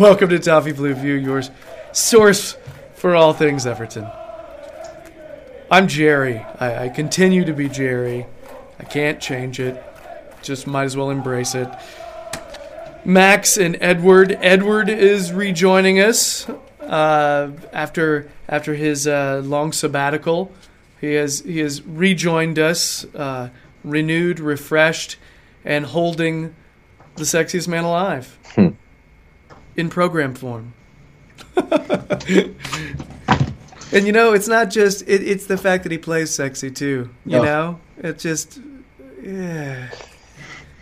Welcome to Toffee Blue View, your source for all things Everton. I'm Jerry. I, I continue to be Jerry. I can't change it. Just might as well embrace it. Max and Edward. Edward is rejoining us uh, after after his uh, long sabbatical. He has he has rejoined us, uh, renewed, refreshed, and holding the sexiest man alive in program form. and you know, it's not just it, it's the fact that he plays sexy too. You Oh. know, it just yeah.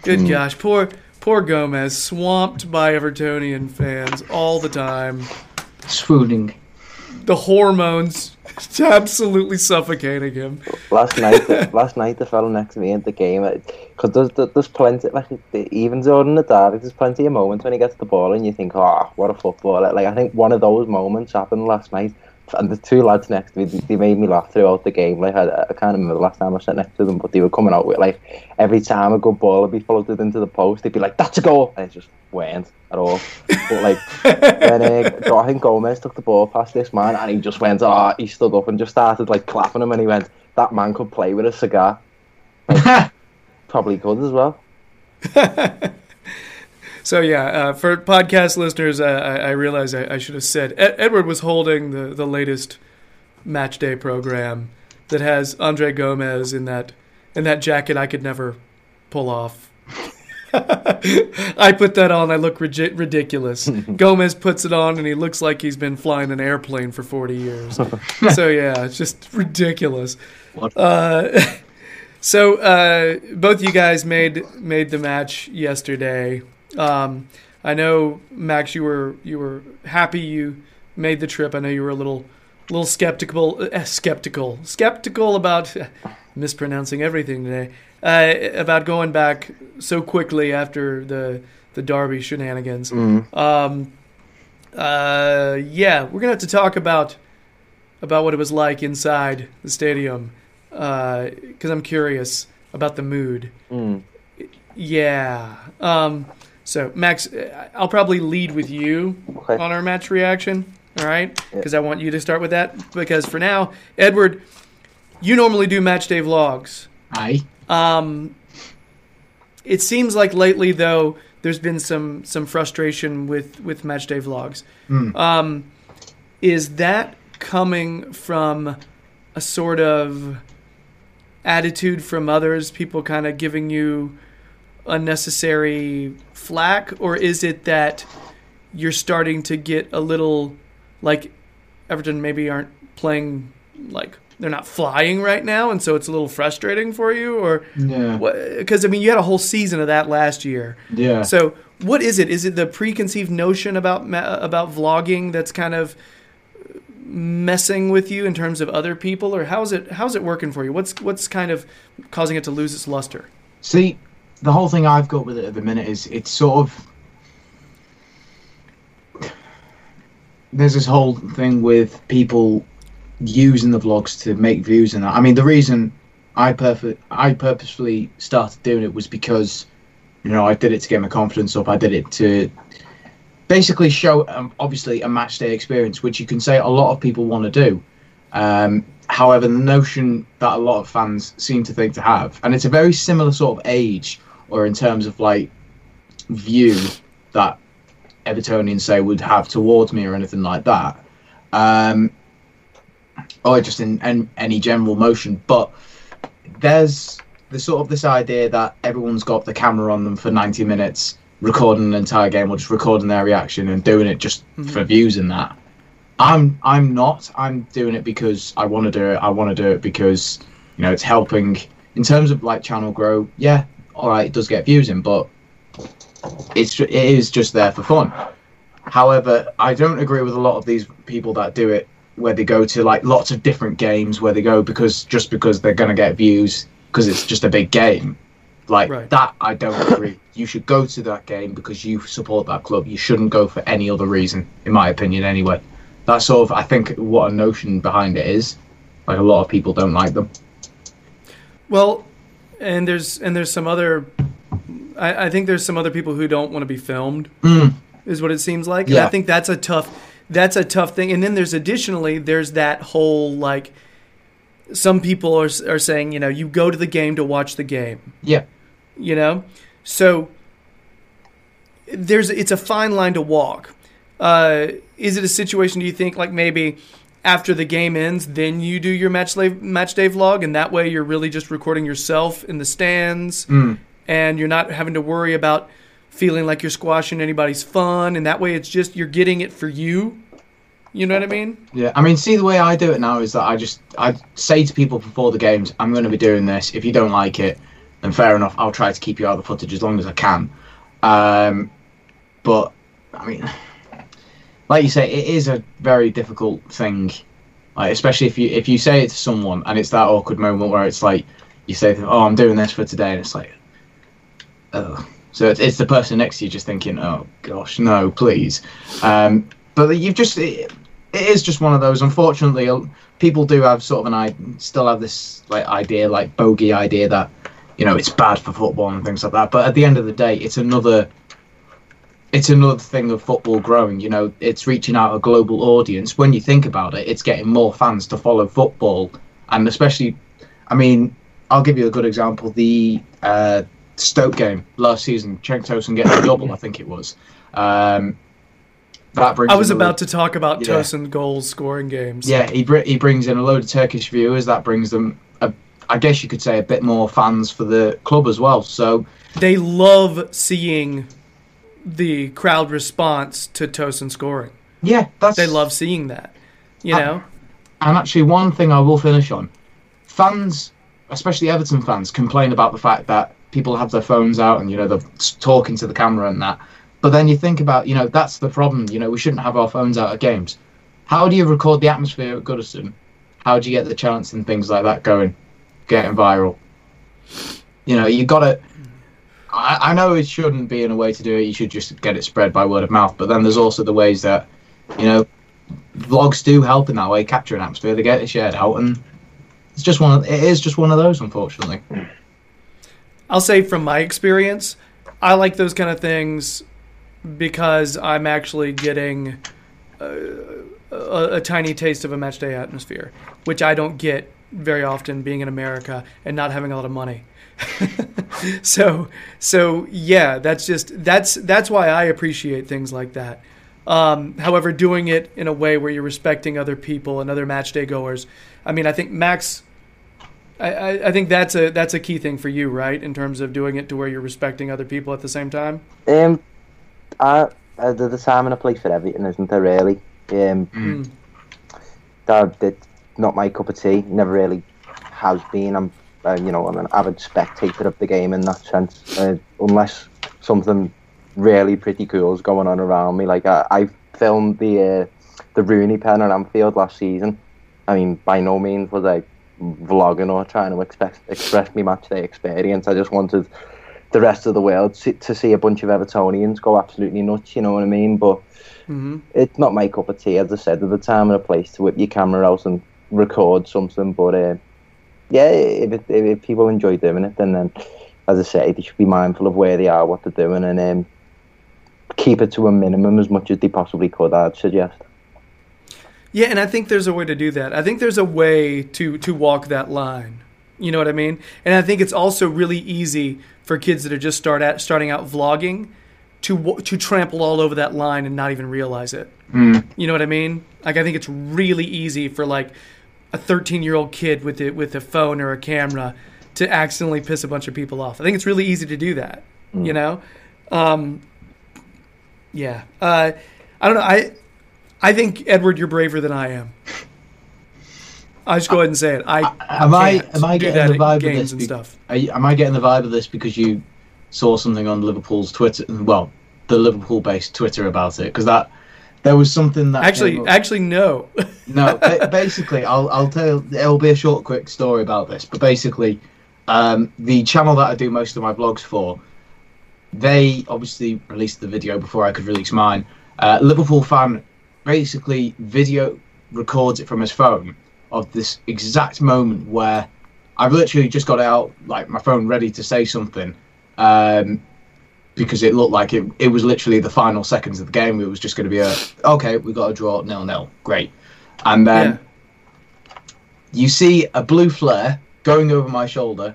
Good mm. gosh, poor poor Gomes, swamped by Evertonian fans all the time. swooning. The hormones absolutely suffocating him. last night, last night the fellow next to me in the game, because there's, there- there's plenty, like even during the derby, there's plenty of moments when he gets the ball and you think, oh, what a footballer. Like I think one of those moments happened last night, and the two lads next to me, they, made me laugh throughout the game. Like I, I can't remember the last time I sat next to them, but they were coming out with like every time a good ball would be floated into the post, they'd be like, that's a goal, and it just weren't at all. But like when uh, I think Gomes took the ball past this man and he just went, ah, he stood up and just started like clapping him and he went, that man could play with a cigar. Probably could as well. So yeah, uh, for podcast listeners, uh, I, I realize I, I should have said Ed- Edward was holding the, the latest match day program that has Andre Gomes in that in that jacket I could never pull off. I put that on. I look rigi- ridiculous. Gomes puts it on, and he looks like he's been flying an airplane for forty years. so yeah, it's just ridiculous. Uh, so uh, both you guys made made the match yesterday. Um, I know Max, you were you were happy you made the trip. I know you were a little little skeptical uh, skeptical skeptical about mispronouncing everything today uh, about going back so quickly after the the Derby shenanigans. Um, uh, yeah, we're gonna have to talk about about what it was like inside the stadium because I'm curious about the mood. Mm. Yeah. Um, so Max, uh, I'll probably lead with you Okay. on our match reaction. All right, because I want you to start with that. Because for now, Edward, you normally do match day vlogs. Aye. Um, it seems like lately, though, there's been some some frustration with with match day vlogs. Um, is that coming from a sort of attitude from others, people kind of giving you unnecessary flack, or is it that you're starting to get a little like Everton maybe aren't playing like they're not flying right now, and so it's a little frustrating for you, or Yeah. because I mean you had a whole season of that last year. Yeah. So what is it? Is it the preconceived notion about about vlogging that's kind of messing with you in terms of other people, or how's it how's it working for you? What's what's kind of causing it to lose its luster? See, the whole thing I've got with it at the minute is it's sort of there's this whole thing with people using the vlogs to make views and that. I mean, the reason I perfect I purposefully started doing it was because you know I did it to get my confidence up. I did it to basically show um, obviously a match day experience, which you can say a lot of people want to do. Um, however, the notion that a lot of fans seem to think to have, and it's a very similar sort of age, or in terms of like view that Evertonians say would have towards me or anything like that, um, Oh, or just in, in any general motion. But there's the sort of this idea that everyone's got the camera on them for 90 minutes, recording an entire game or just recording their reaction and doing it just mm-hmm. for views and that. I'm I'm not. I'm doing it because I want to do it. I want to do it because you know it's helping in terms of like channel grow. Yeah, all right, it does get views in, but it's it is just there for fun. However, I don't agree with a lot of these people that do it where they go to like lots of different games where they go because just because they're gonna get views because it's just a big game. Like Right. that, I don't agree. You should go to that game because you support that club. You shouldn't go for any other reason, in my opinion, anyway. that's sort of I think what a notion behind it is. Like a lot of people don't like them. Well, and there's and there's some other. I, I think there's some other people who don't want to be filmed. Hmm. Is what it seems like. And I think that's a tough. That's a tough thing. And then there's additionally there's that whole like. Some people are are saying you know you go to the game to watch the game. Yeah. you know so there's it's a fine line to walk uh, is it a situation do you think like maybe after the game ends then you do your match day, match day vlog and that way you're really just recording yourself in the stands and you're not having to worry about feeling like you're squashing anybody's fun and that way it's just you're getting it for you you know what i mean Yeah, I mean, see, the way I do it now is that I just I say to people before the games, I'm going to be doing this. If you don't like it, then fair enough. I'll try to keep you out of the footage as long as I can. Um, but I mean, like you say, it is a very difficult thing. Like especially if you if you say it to someone and it's that awkward moment where it's like you say, "Oh, I'm doing this for today," and it's like, oh. So it's, it's the person next to you just thinking, "Oh gosh, no, please." Um, but you've just it, it is just one of those. Unfortunately, people do have sort of an I still have this like idea, like bogey idea that you know it's bad for football and things like that. But at the end of the day, it's another it's another thing of football growing. You know, it's reaching out a global audience. When you think about it, it's getting more fans to follow football, and especially, I mean, I'll give you a good example. The uh, Stoke game last season, Cenk Tosun getting a double, I think it was. Um, that brings i was in a lo- about to talk about Yeah. tosun goals scoring games yeah, he br- he brings in a load of Turkish viewers. That brings them, a, I guess you could say, a bit more fans for the club as well. So they love seeing the crowd response to Tosun scoring. yeah, that's They love seeing that. You Uh, know? And actually, one thing I will finish on: fans, especially Everton fans, complain about the fact that people have their phones out and you know they're talking to the camera and that. But then you think about, you know, that's the problem. You know, we shouldn't have our phones out at games. How do you record the atmosphere at Goodison? How do you get the chants and things like that going, getting viral? You know, you got to. I, I know it shouldn't be in a way to do it. You should just get it spread by word of mouth. But then there's also the ways that, you know, vlogs do help in that way, capture an atmosphere. They get it shared out, and it's just one. Of, it is just one of those, unfortunately. I'll say from my experience, I like those kind of things because I'm actually getting a, a, a tiny taste of a match day atmosphere, which I don't get very often being in America and not having a lot of money. so so yeah, that's just that's that's why I appreciate things like that. Um, however, doing it in a way where you're respecting other people and other match day goers, I mean, I think Max I, I, I think that's a that's a key thing for you, right? In terms of doing it to where you're respecting other people at the same time. Um, I, uh, there's a time and a place for everything, isn't there? Really. Um, Mm. that it's not my cup of tea. Never really has been. I'm, uh, you know, I'm an avid spectator of the game in that sense. Uh, unless something really pretty cool is going on around me. Like I, I filmed the uh, the Rooney pen at Anfield last season. I mean, by no means was I vlogging or trying to express express my match day experience. I just wanted the rest of the world to, to see a bunch of Evertonians go absolutely nuts. You know what I mean? But hmm it's not my cup of tea, as I said, at the time and a place to whip your camera out and record something. But uh, yeah, if, it, if, if people enjoy doing it, then, then as I say, they should be mindful of where they are, what they're doing, and um, keep it to a minimum as much as they possibly could. I'd suggest. Yeah, and I think there's a way to do that. I think there's a way to to walk that line. You know what I mean? And I think it's also really easy for kids that are just start at starting out vlogging to to trample all over that line and not even realize it. You know what I mean? Like I think it's really easy for like a 13 year old kid with it with a phone or a camera to accidentally piss a bunch of people off. I think it's really easy to do that. You know? Um, yeah. Uh, I don't know. I I think Edward, you're braver than I am. I just go ahead and say it. I Am I am I getting the vibe of this? and stuff. You, am I getting the vibe of this because you saw something on Liverpool's Twitter? Well, the Liverpool-based Twitter about it because that there was something that Actually, actually, no. no. basically, I'll I'll tell. It'll be a short, quick story about this. But basically, um, the channel that I do most of my blogs for, they obviously released the video before I could release mine. Uh, Liverpool fan basically video records it from his phone of this exact moment where I've literally just got out, like my phone ready to say something, um, because it looked like it, it was literally the final seconds of the game. It was just going to be a, okay, we got a draw, nil nil, great. And then you see a blue flare going over my shoulder.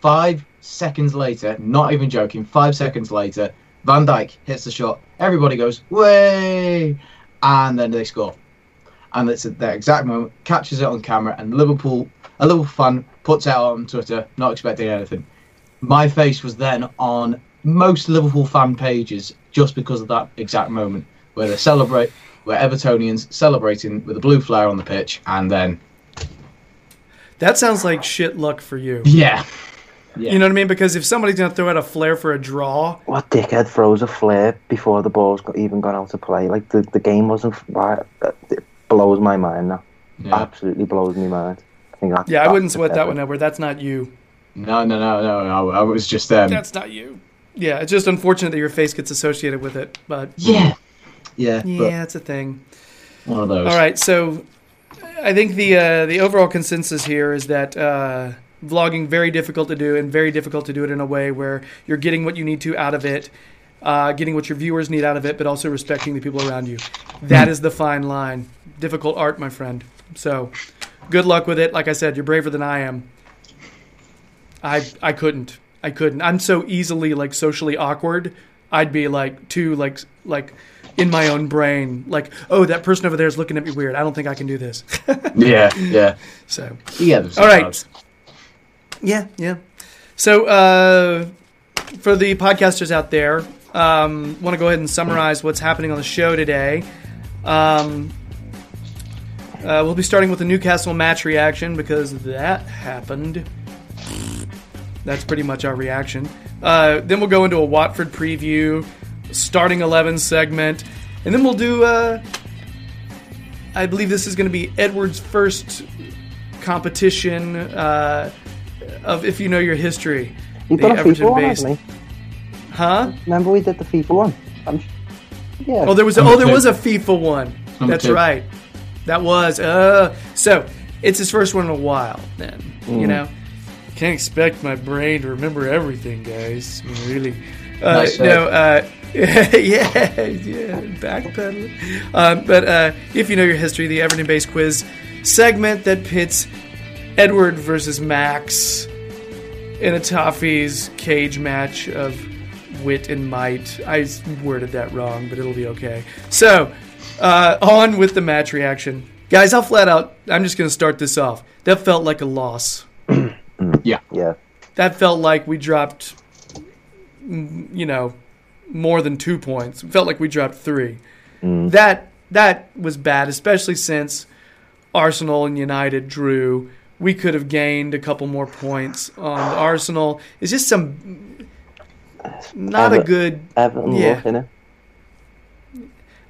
Five seconds later, not even joking, five seconds later, Van Dijk hits the shot. Everybody goes, way! And then they score. And it's at that exact moment, catches it on camera, and Liverpool, a Liverpool fan puts out on Twitter, not expecting anything. My face was then on most Liverpool fan pages just because of that exact moment where they celebrate, where Evertonians celebrating with a blue flare on the pitch, and then That sounds like shit luck for you. yeah, yeah, You know what I mean? Because if somebody's gonna throw out a flare for a draw, What dickhead throws a flare before the ball's got, even gone out to play? Like the, the game wasn't. Why, it blows my mind now. yeah. Absolutely blows me mind. I think that's, yeah, I wouldn't sweat that one, Edward. That's not you. No, no, no, no, no. I was just um, That's not you. Yeah, it's just unfortunate that your face gets associated with it, but yeah, yeah, yeah, it's a thing. one of those. All right, so I think the uh, the overall consensus here is that uh, vlogging very difficult to do, and very difficult to do it in a way where you're getting what you need to out of it, uh, getting what your viewers need out of it, but also respecting the people around you. That is the fine line. Difficult art, my friend. So, good luck with it. Like I said, you're braver than I am. I I couldn't. I couldn't. I'm so easily like socially awkward. I'd be like too like like in my own brain like oh that person over there is looking at me weird. I don't think I can do this. Yeah, yeah, so yeah. All right. Yeah yeah. So uh, for the podcasters out there, um, want to go ahead and summarize what's happening on the show today. Um, uh, we'll be starting with the Newcastle match reaction because that happened. That's pretty much our reaction. Uh, then we'll go into a Watford preview, starting 11 segment, and then we'll do. Uh, I believe this is going to be Edward's first competition uh, of If You Know Your History. You've the done a FIFA Everton one, based- hasn't? Huh? Remember we did the FIFA one? I'm, yeah. Oh, there was a, Number oh there was a FIFA one. Number That's two. right. That was uh. So it's his first one in a while. Then Mm. you know, can't expect my brain to remember everything, guys. I mean, really. Uh, Nice no, uh, yeah, yeah, backpedaling. Um, but uh, if you know your history, the Everton-based quiz segment that pits Edward versus Max in a Toffee's cage match of wit and might. I worded that wrong, but it'll be okay. So, uh, on with the match reaction. Guys, I'll flat out, I'm just going to start this off. That felt like a loss. Yeah, yeah. That felt like we dropped, mm, you know, more than two points. It felt like we dropped three. That that was bad, especially since Arsenal and United drew. We could have gained a couple more points on the Arsenal. It's just some not a good. Yeah.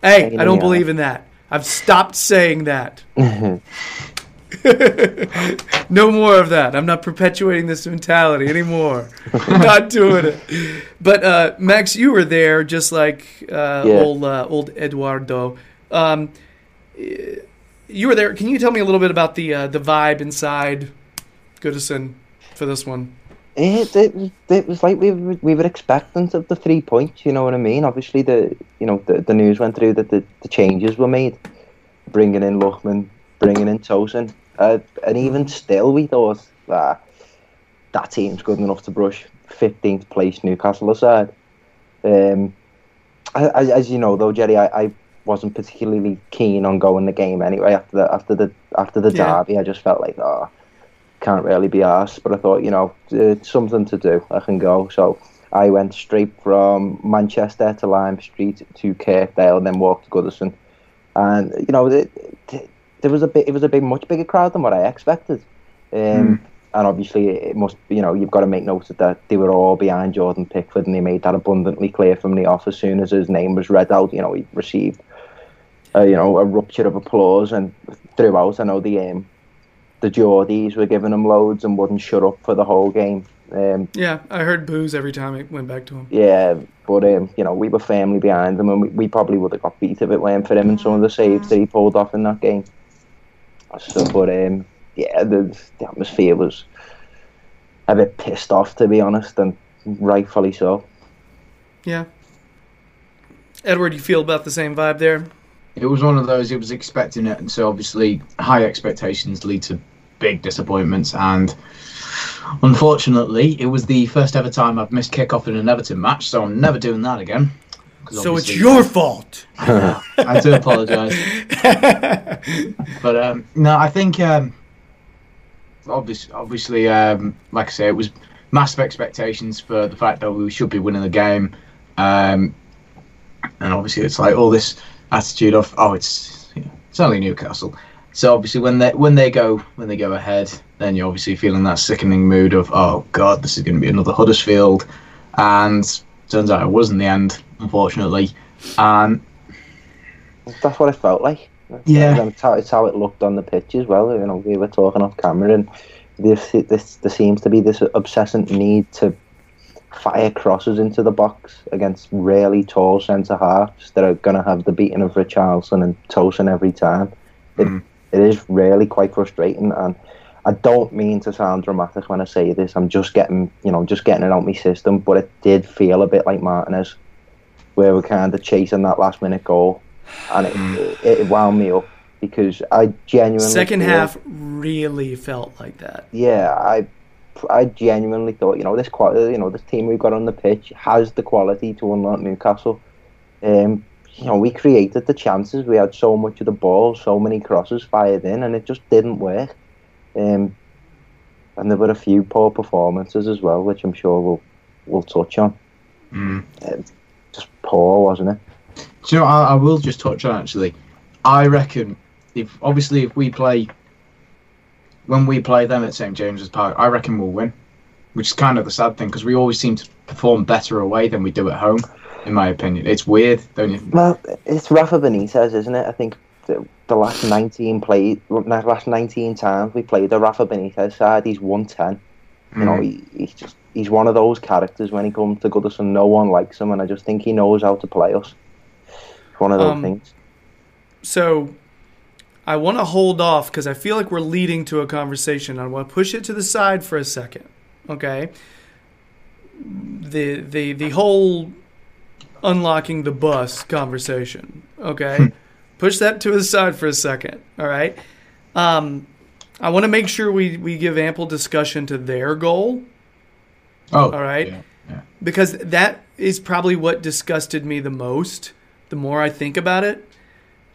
Hey, I don't believe in that. I've stopped saying that. no more of that. I'm not perpetuating this mentality anymore. not doing it. But uh, Max, you were there, just like uh, Yeah. old uh, old Eduardo. Um, you were there. Can you tell me a little bit about the uh, the vibe inside Goodison for this one? It, it, was- it was like we were, we were expectant of the three points. You know what I mean? Obviously, the you know the, the news went through that the, the changes were made, bringing in Lookman, bringing in Tosun, uh, and even still, we thought ah, that team's good enough to brush 15th place Newcastle aside. Um, I, as you know, though, Jerry, I, I wasn't particularly keen on going the game anyway. After the after the after the Yeah. derby, I just felt like oh can't really be asked. But I thought, you know, it's something to do. I can go. So I went straight from Manchester to Lime Street to Kirkdale, and then walked to Goodison. And you know, it, it, there was a bit. It was a big, much bigger crowd than what I expected. Um, And obviously, it must. You know, you've got to make note of that they were all behind Jordan Pickford, and they made that abundantly clear from the off. As soon as his name was read out, you know, he received, uh, you know, a rupture of applause, and throughout, I know the um, the Geordies were giving him loads and wouldn't shut up for the whole game. Um, Yeah, I heard boos every time it went back to him. yeah, but um, you know, we were firmly behind him, and we, we probably would have got beat if it weren't for him and some of the saves that he pulled off in that game. So, but um, yeah, the, the atmosphere was a bit pissed off, to be honest, and rightfully so. Yeah. Edward, you feel about the same vibe there? It was one of those. It was expecting it, and so obviously high expectations lead to big disappointments. And unfortunately, it was the first ever time I've missed kickoff in an Everton match, so I'm never doing that again So it's your fault. I do apologise. but um, no, I think um, obviously, obviously, um, like I say, it was massive expectations for the fact that we should be winning the game, um, and obviously it's like all this attitude of oh, it's you know, it's only Newcastle. So obviously when they when they go when they go ahead, then you're obviously feeling that sickening mood of oh god, this is going to be another Huddersfield, and turns out it was in the end, unfortunately, and That's what it felt like. Yeah. It's how, it's how it looked on the pitch as well. You know, we were talking off camera, and this, this there seems to be this obsessant need to fire crosses into the box against really tall centre halves that are going to have the beating of Richarlison and Tosun every time. It, Mm. it is really quite frustrating, and I don't mean to sound dramatic when I say this. I'm just getting, you know, just getting it out my system, but it did feel a bit like Martinez, where we're kind of chasing that last minute goal, and it, it, it wound me up because I genuinely Second feel- half really felt like that. yeah, I I genuinely thought, you know, this quality, you know, this team we've got on the pitch has the quality to unlock Newcastle. Um, you know, we created the chances. We had so much of the ball, so many crosses fired in, and it just didn't work. Um, and there were a few poor performances as well, which I'm sure we'll we'll touch on. mm. Um, just poor, wasn't it? Do you know, I, I will just touch on actually. I reckon if obviously if we play when we play them at St James's Park, I reckon we'll win. Which is kind of the sad thing because we always seem to perform better away than we do at home. In my opinion, it's weird, don't you? Well, it's Rafa Benitez, isn't it? I think the, the last 19 played, the last 19 times we played the Rafa Benitez side, he's won 10. You know, he, he's just he's one of those characters when he comes to Goodison, no one likes him, and I just think he knows how to play us. It's one of those Um, things. So I want to hold off because I feel like we're leading to a conversation. I want to push it to the side for a second. Okay. The the the whole unlocking the bus conversation. Okay. push that to the side for a second. All right. Um, I want to make sure we, we give ample discussion to their goal Oh, All right. Yeah, yeah. because that is probably what disgusted me the most the more I think about it.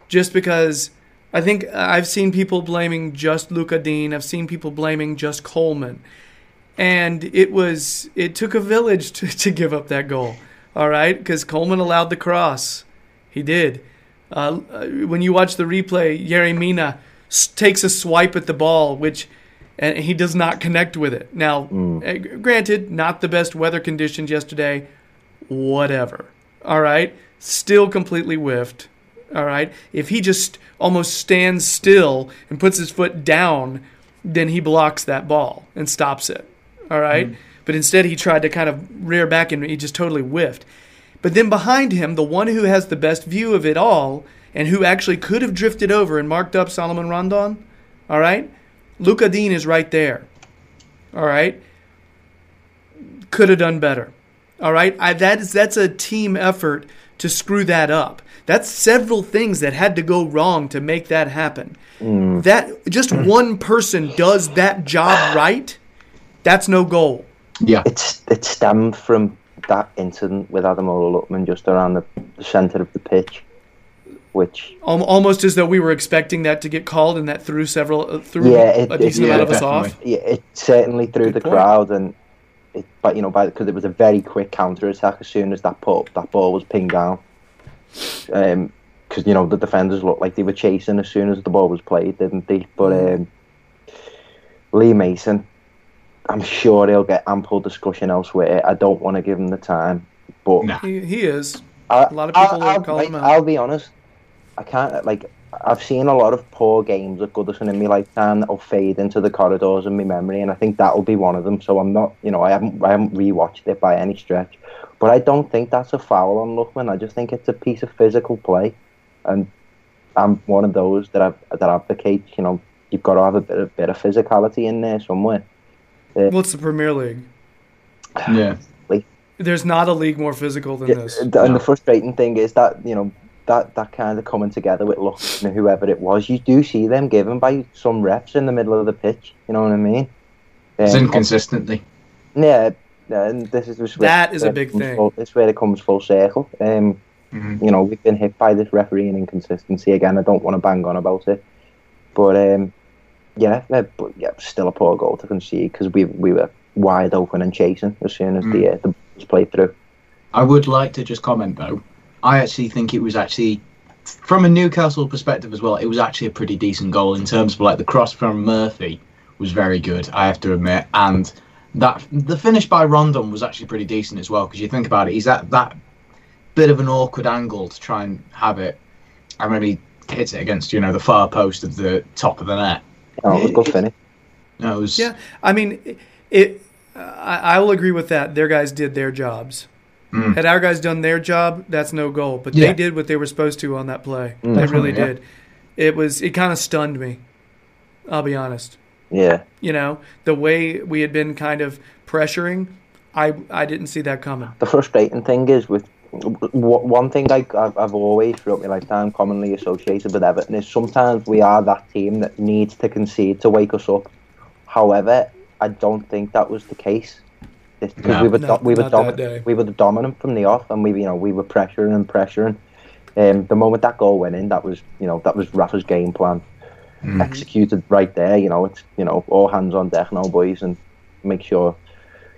Just because I think I've seen people blaming just Lucas Digne, I've seen people blaming just Coleman. And it was it took a village to, to give up that goal. All right, because Coleman allowed the cross. He did. Uh, when you watch the replay, Yerry Mina takes a swipe at the ball, which and he does not connect with it. Now, eh, granted, not the best weather conditions yesterday. Whatever. All right, still completely whiffed. All right, if he just almost stands still and puts his foot down, then he blocks that ball and stops it. All right? Hmm. But instead, he tried to kind of rear back and he just totally whiffed. But then behind him, the one who has the best view of it all and who actually could have drifted over and marked up Salomon Rondon, all right? Lucas Digne is right there. All right? Could have done better. All right? I, that is that's a team effort to screw that up. That's several things that had to go wrong to make that happen. That just one person does that job right, that's no goal. Yeah. It's it stemmed from that incident with Ademola Lookman just around the, the centre of the pitch, which Almost as though we were expecting that to get called, and that threw several uh, threw Yeah, it- a it- decent yeah, amount of us off. yeah, it certainly threw Good the point. crowd and it, but you know, by because it was a very quick counter attack as soon as that put that ball was pinged down. Um, because you know the defenders looked like they were chasing as soon as the ball was played, didn't they? But Mm. um, Lee Mason, I'm sure he'll get ample discussion elsewhere. I don't want to give him the time, but No. He, he is. I, A lot of people I'll, are calling him out. I'll be honest. I can't like. I've seen a lot of poor games at Goodison in my lifetime that'll fade into the corridors of my memory, and I think that'll be one of them. So I'm not, you know, I haven't, I haven't rewatched it by any stretch, but I don't think that's a foul on Lookman. I just think it's a piece of physical play, and I'm one of those that I've, that advocates, you know, you've got to have a bit of bit of physicality in there somewhere. Uh, well, it's the Premier League. Yeah. There's not a league more physical than Yeah, this. and the frustrating thing is that you know that that kind of coming together with luck and whoever it was, you do see them given by some refs in the middle of the pitch. You know what I mean? It's Um, inconsistently. yeah, and this is just where- That is a big comes thing. Full, this where it comes full circle. Um, Mhm. you know, we've been hit by this refereeing inconsistency again. I don't want to bang on about it, but um, yeah, uh, but yeah, still a poor goal to concede because we we were wide open and chasing as soon as the uh, the balls played through. I would like to just comment though. I actually think it was actually, from a Newcastle perspective as well, it was actually a pretty decent goal in terms of like the cross from Murphy was very good. I have to admit, and that the finish by Rondon was actually pretty decent as well because you think about it, he's at that bit of an awkward angle to try and have it, and maybe hits it against you know the far post of the top of the net. Oh, it was good finish. No, it was Yeah, I mean, it. I, I will agree with that. Their guys did their jobs. Mm. Had our guys done their job, that's no goal. But Yeah. they did what they were supposed to on that play. Mm. they really yeah. did. It was. It kind of stunned me. I'll be honest. Yeah. You know, the way we had been kind of pressuring, I I didn't see that coming. the frustrating thing is with one thing I, I've, I've always throughout my lifetime commonly associated with Everton is sometimes we are that team that needs to concede to wake us up. However, I don't think that was the case. It's because No. we were No, do- we were dominant. We were the dominant from the off, and we you know we were pressuring and pressuring. Um, the moment that goal went in, that was you know that was Rafa's game plan Mm. executed right there. You know it's you know all hands on deck now, boys, and make sure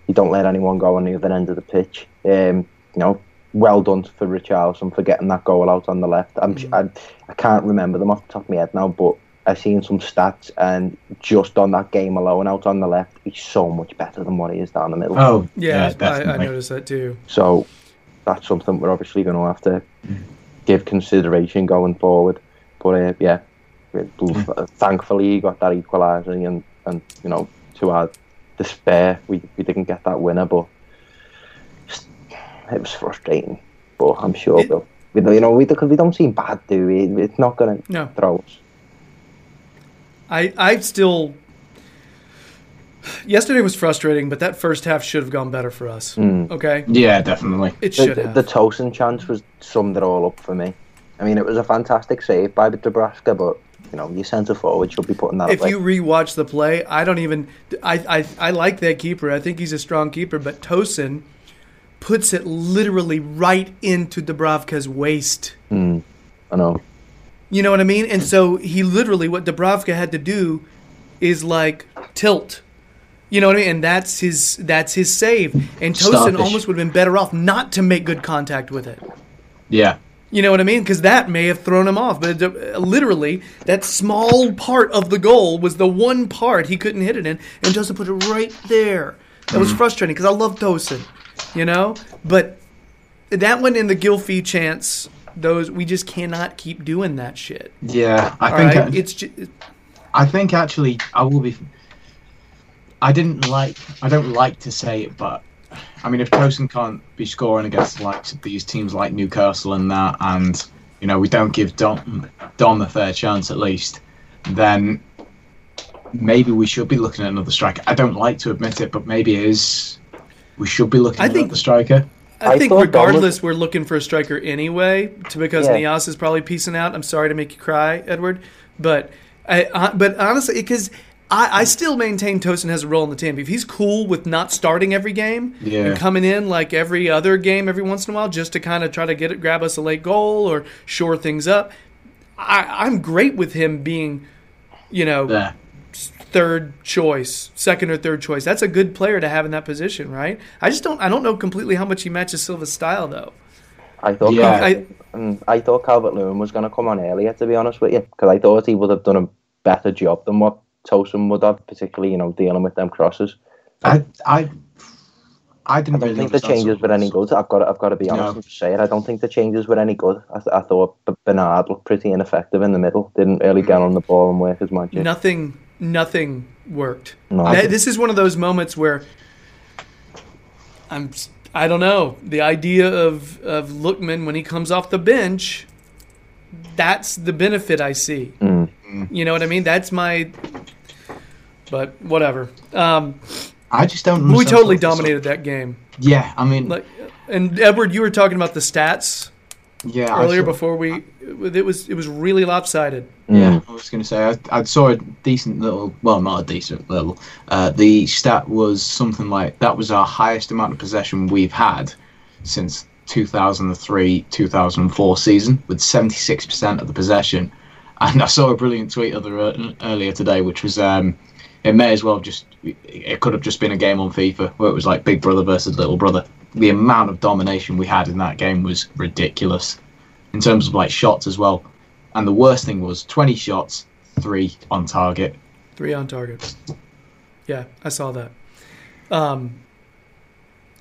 you don't let anyone go on the other end of the pitch. Um, you know, well done for Richarlison for getting that goal out on the left. I'm, I, I can't remember them off the top of my head now, but I've seen some stats, and just on that game alone, out on the left, he's so much better than what he is down the middle. Oh Yeah, I, I noticed that too. So that's something we're obviously going to have to give consideration going forward. But uh, yeah, we- thankfully he got that equalising, and and you know to our despair we, we didn't get that winner, but it was frustrating. But I'm sure It- we'll. We, don't- you know, we because we don't seem bad, do we? It's not going to No. throw us. I I still. Yesterday was frustrating, but that first half should have gone better for us. Mm. Okay, Yeah, definitely. it The, should the, have. the Tosun chance was summed it all up for me. I mean, it was a fantastic save by the Dubravka, but you know, your centre forward should be putting that if away. you rewatch the play, I don't even. I, I I like that keeper. I think he's a strong keeper, but Tosun puts it literally right into Dubravka's waist. Mm, I know. You know what I mean? And so he literally, what Dubravka had to do is like tilt. You know what I mean? And that's his that's his save. And Tosun almost would have been better off not to make good contact with it. Yeah. You know what I mean? Because that may have thrown him off. But uh, literally, that small part of the goal was the one part he couldn't hit it in, and Joseph put it right there. That was frustrating because I love Tosun, you know. But that one in the Gylfi chance, those we just cannot keep doing that shit. Yeah, I All think right, I, it's just, I think actually I will be. I didn't like. I don't like to say it, but I mean, if Tosun can't be scoring against the likes of these teams like Newcastle and that, and you know we don't give Don Don the fair chance at least, then maybe we should be looking at another striker. I don't like to admit it, but maybe it is. We should be looking I at think- another striker. I, I think regardless, we're looking for a striker anyway, to, because Yeah. Niasse is probably piecing out. I'm sorry to make you cry, Edward, but I, uh, but honestly, because I, I still maintain Tosun has a role in the team. If he's cool with not starting every game Yeah. and coming in like every other game every once in a while, just to kind of try to get it, grab us a late goal or shore things up, I, I'm great with him being, you know, There. Third choice, second or third choice. That's a good player to have in that position, right? I just don't I don't know completely how much he matches Silva's style though. I thought Yeah. Calvert, mm, I thought Calvert Lewin was going to come on earlier, to be honest with you, because I thought he would have done a better job than what Tosun would have, particularly you know dealing with them crosses. I, I, I I didn't don't really think the changes were any good. I've got to, I've got to be honest No. and say it. I don't think the changes were any good. I, th- I thought Bernard looked pretty ineffective in the middle. Didn't really get on the ball and work as magic. Nothing, nothing worked. No. That- this is one of those moments where I'm. s- I don't know. The idea of of Lookman when he comes off the bench, that's the benefit I see. Mm. You know what I mean? That's my. But whatever. Um, I just don't. we totally some of dominated that game. Yeah, I mean, Like, and Edward, you were talking about the stats yeah. I earlier before we. It was it was really lopsided. Yeah, I was going to say I, I saw a decent little, well, not a decent level. Uh, the stat was something like that was our highest amount of possession we've had since 2003 2004 season, with 76% of the possession. And I saw a brilliant tweet other uh, earlier today, which was um, it may as well just it could have just been a game on FIFA where it was like Big Brother versus Little Brother. The amount of domination we had in that game was ridiculous, in terms of like shots as well. And the worst thing was 20 shots, three on target. Three on target. Yeah, I saw that. Um,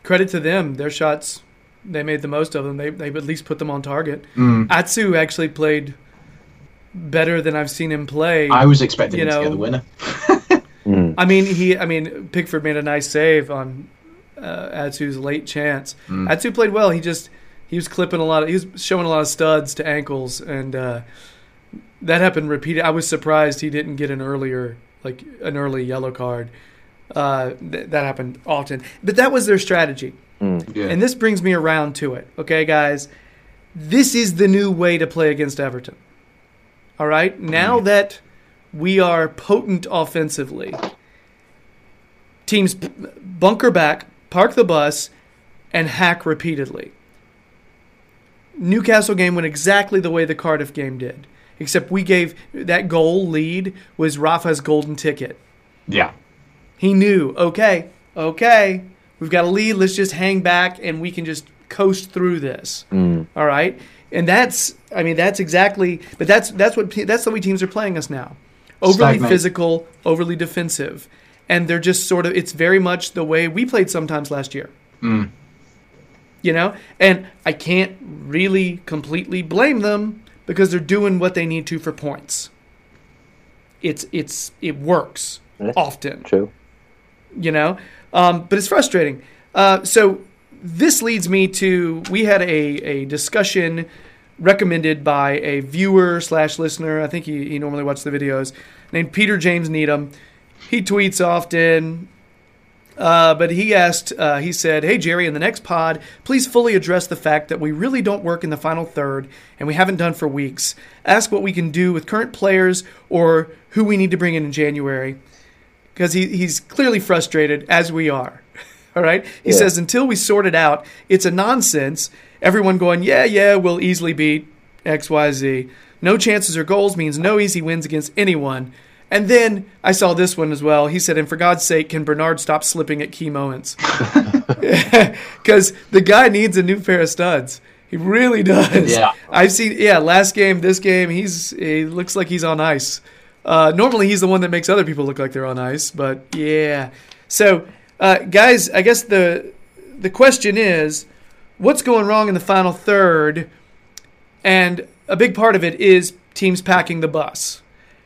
credit to them. Their shots, they made the most of them. They, they at least put them on target. Mm. Atsu actually played better than I've seen him play. I was expecting You him to know, get the winner. Mm. I mean, he. I mean, Pickford made a nice save on uh, Atsu's late chance. Mm. Atsu played well. He just he was clipping a lot. Of, he was showing a lot of studs to ankles, and uh, that happened repeated. I was surprised he didn't get an earlier, like an early yellow card. Uh, th- that happened often, but that was their strategy. Mm. Yeah. And this brings me around to it. Okay, guys, this is the new way to play against Everton. All right, now that we are potent offensively, teams p- bunker back, park the bus, and hack repeatedly. Newcastle game went exactly the way the Cardiff game did, except we gave that goal lead was Rafa's golden ticket. yeah. He knew, okay, okay, we've got a lead. Let's just hang back and we can just coast through this. Mm. All right, and that's, I mean, that's exactly, but that's that's what that's the way teams are playing us now. Overly physical, overly defensive, and they're just sort of. It's very much the way we played sometimes last year. Mm. You know, and I can't really completely blame them because they're doing what they need to for points. It's it's it works Yeah. often True. you know um, but it's frustrating uh, so this leads me to we had a, a discussion recommended by a viewer slash listener i think he, he normally watches the videos named peter james needham he tweets often uh, but he asked, uh, he said, Hey, Jerry, in the next pod, please fully address the fact that we really don't work in the final third and we haven't done for weeks. Ask what we can do with current players or who we need to bring in in January because he, he's clearly frustrated, as we are. All right? He Yeah. says, until we sort it out, it's a nonsense. Everyone going, yeah, yeah, we'll easily beat XYZ. No chances or goals means no easy wins against anyone. And then I saw this one as well. He said, and for God's sake, can Bernard stop slipping at key moments? Because the guy needs a new pair of studs. He really does. Yeah. I've seen, yeah, last game, this game, he's he looks like he's on ice. Uh, normally, he's the one that makes other people look like they're on ice, but yeah. So, uh, guys, I guess the the question is, what's going wrong in the final third? And a big part of it is teams packing the bus,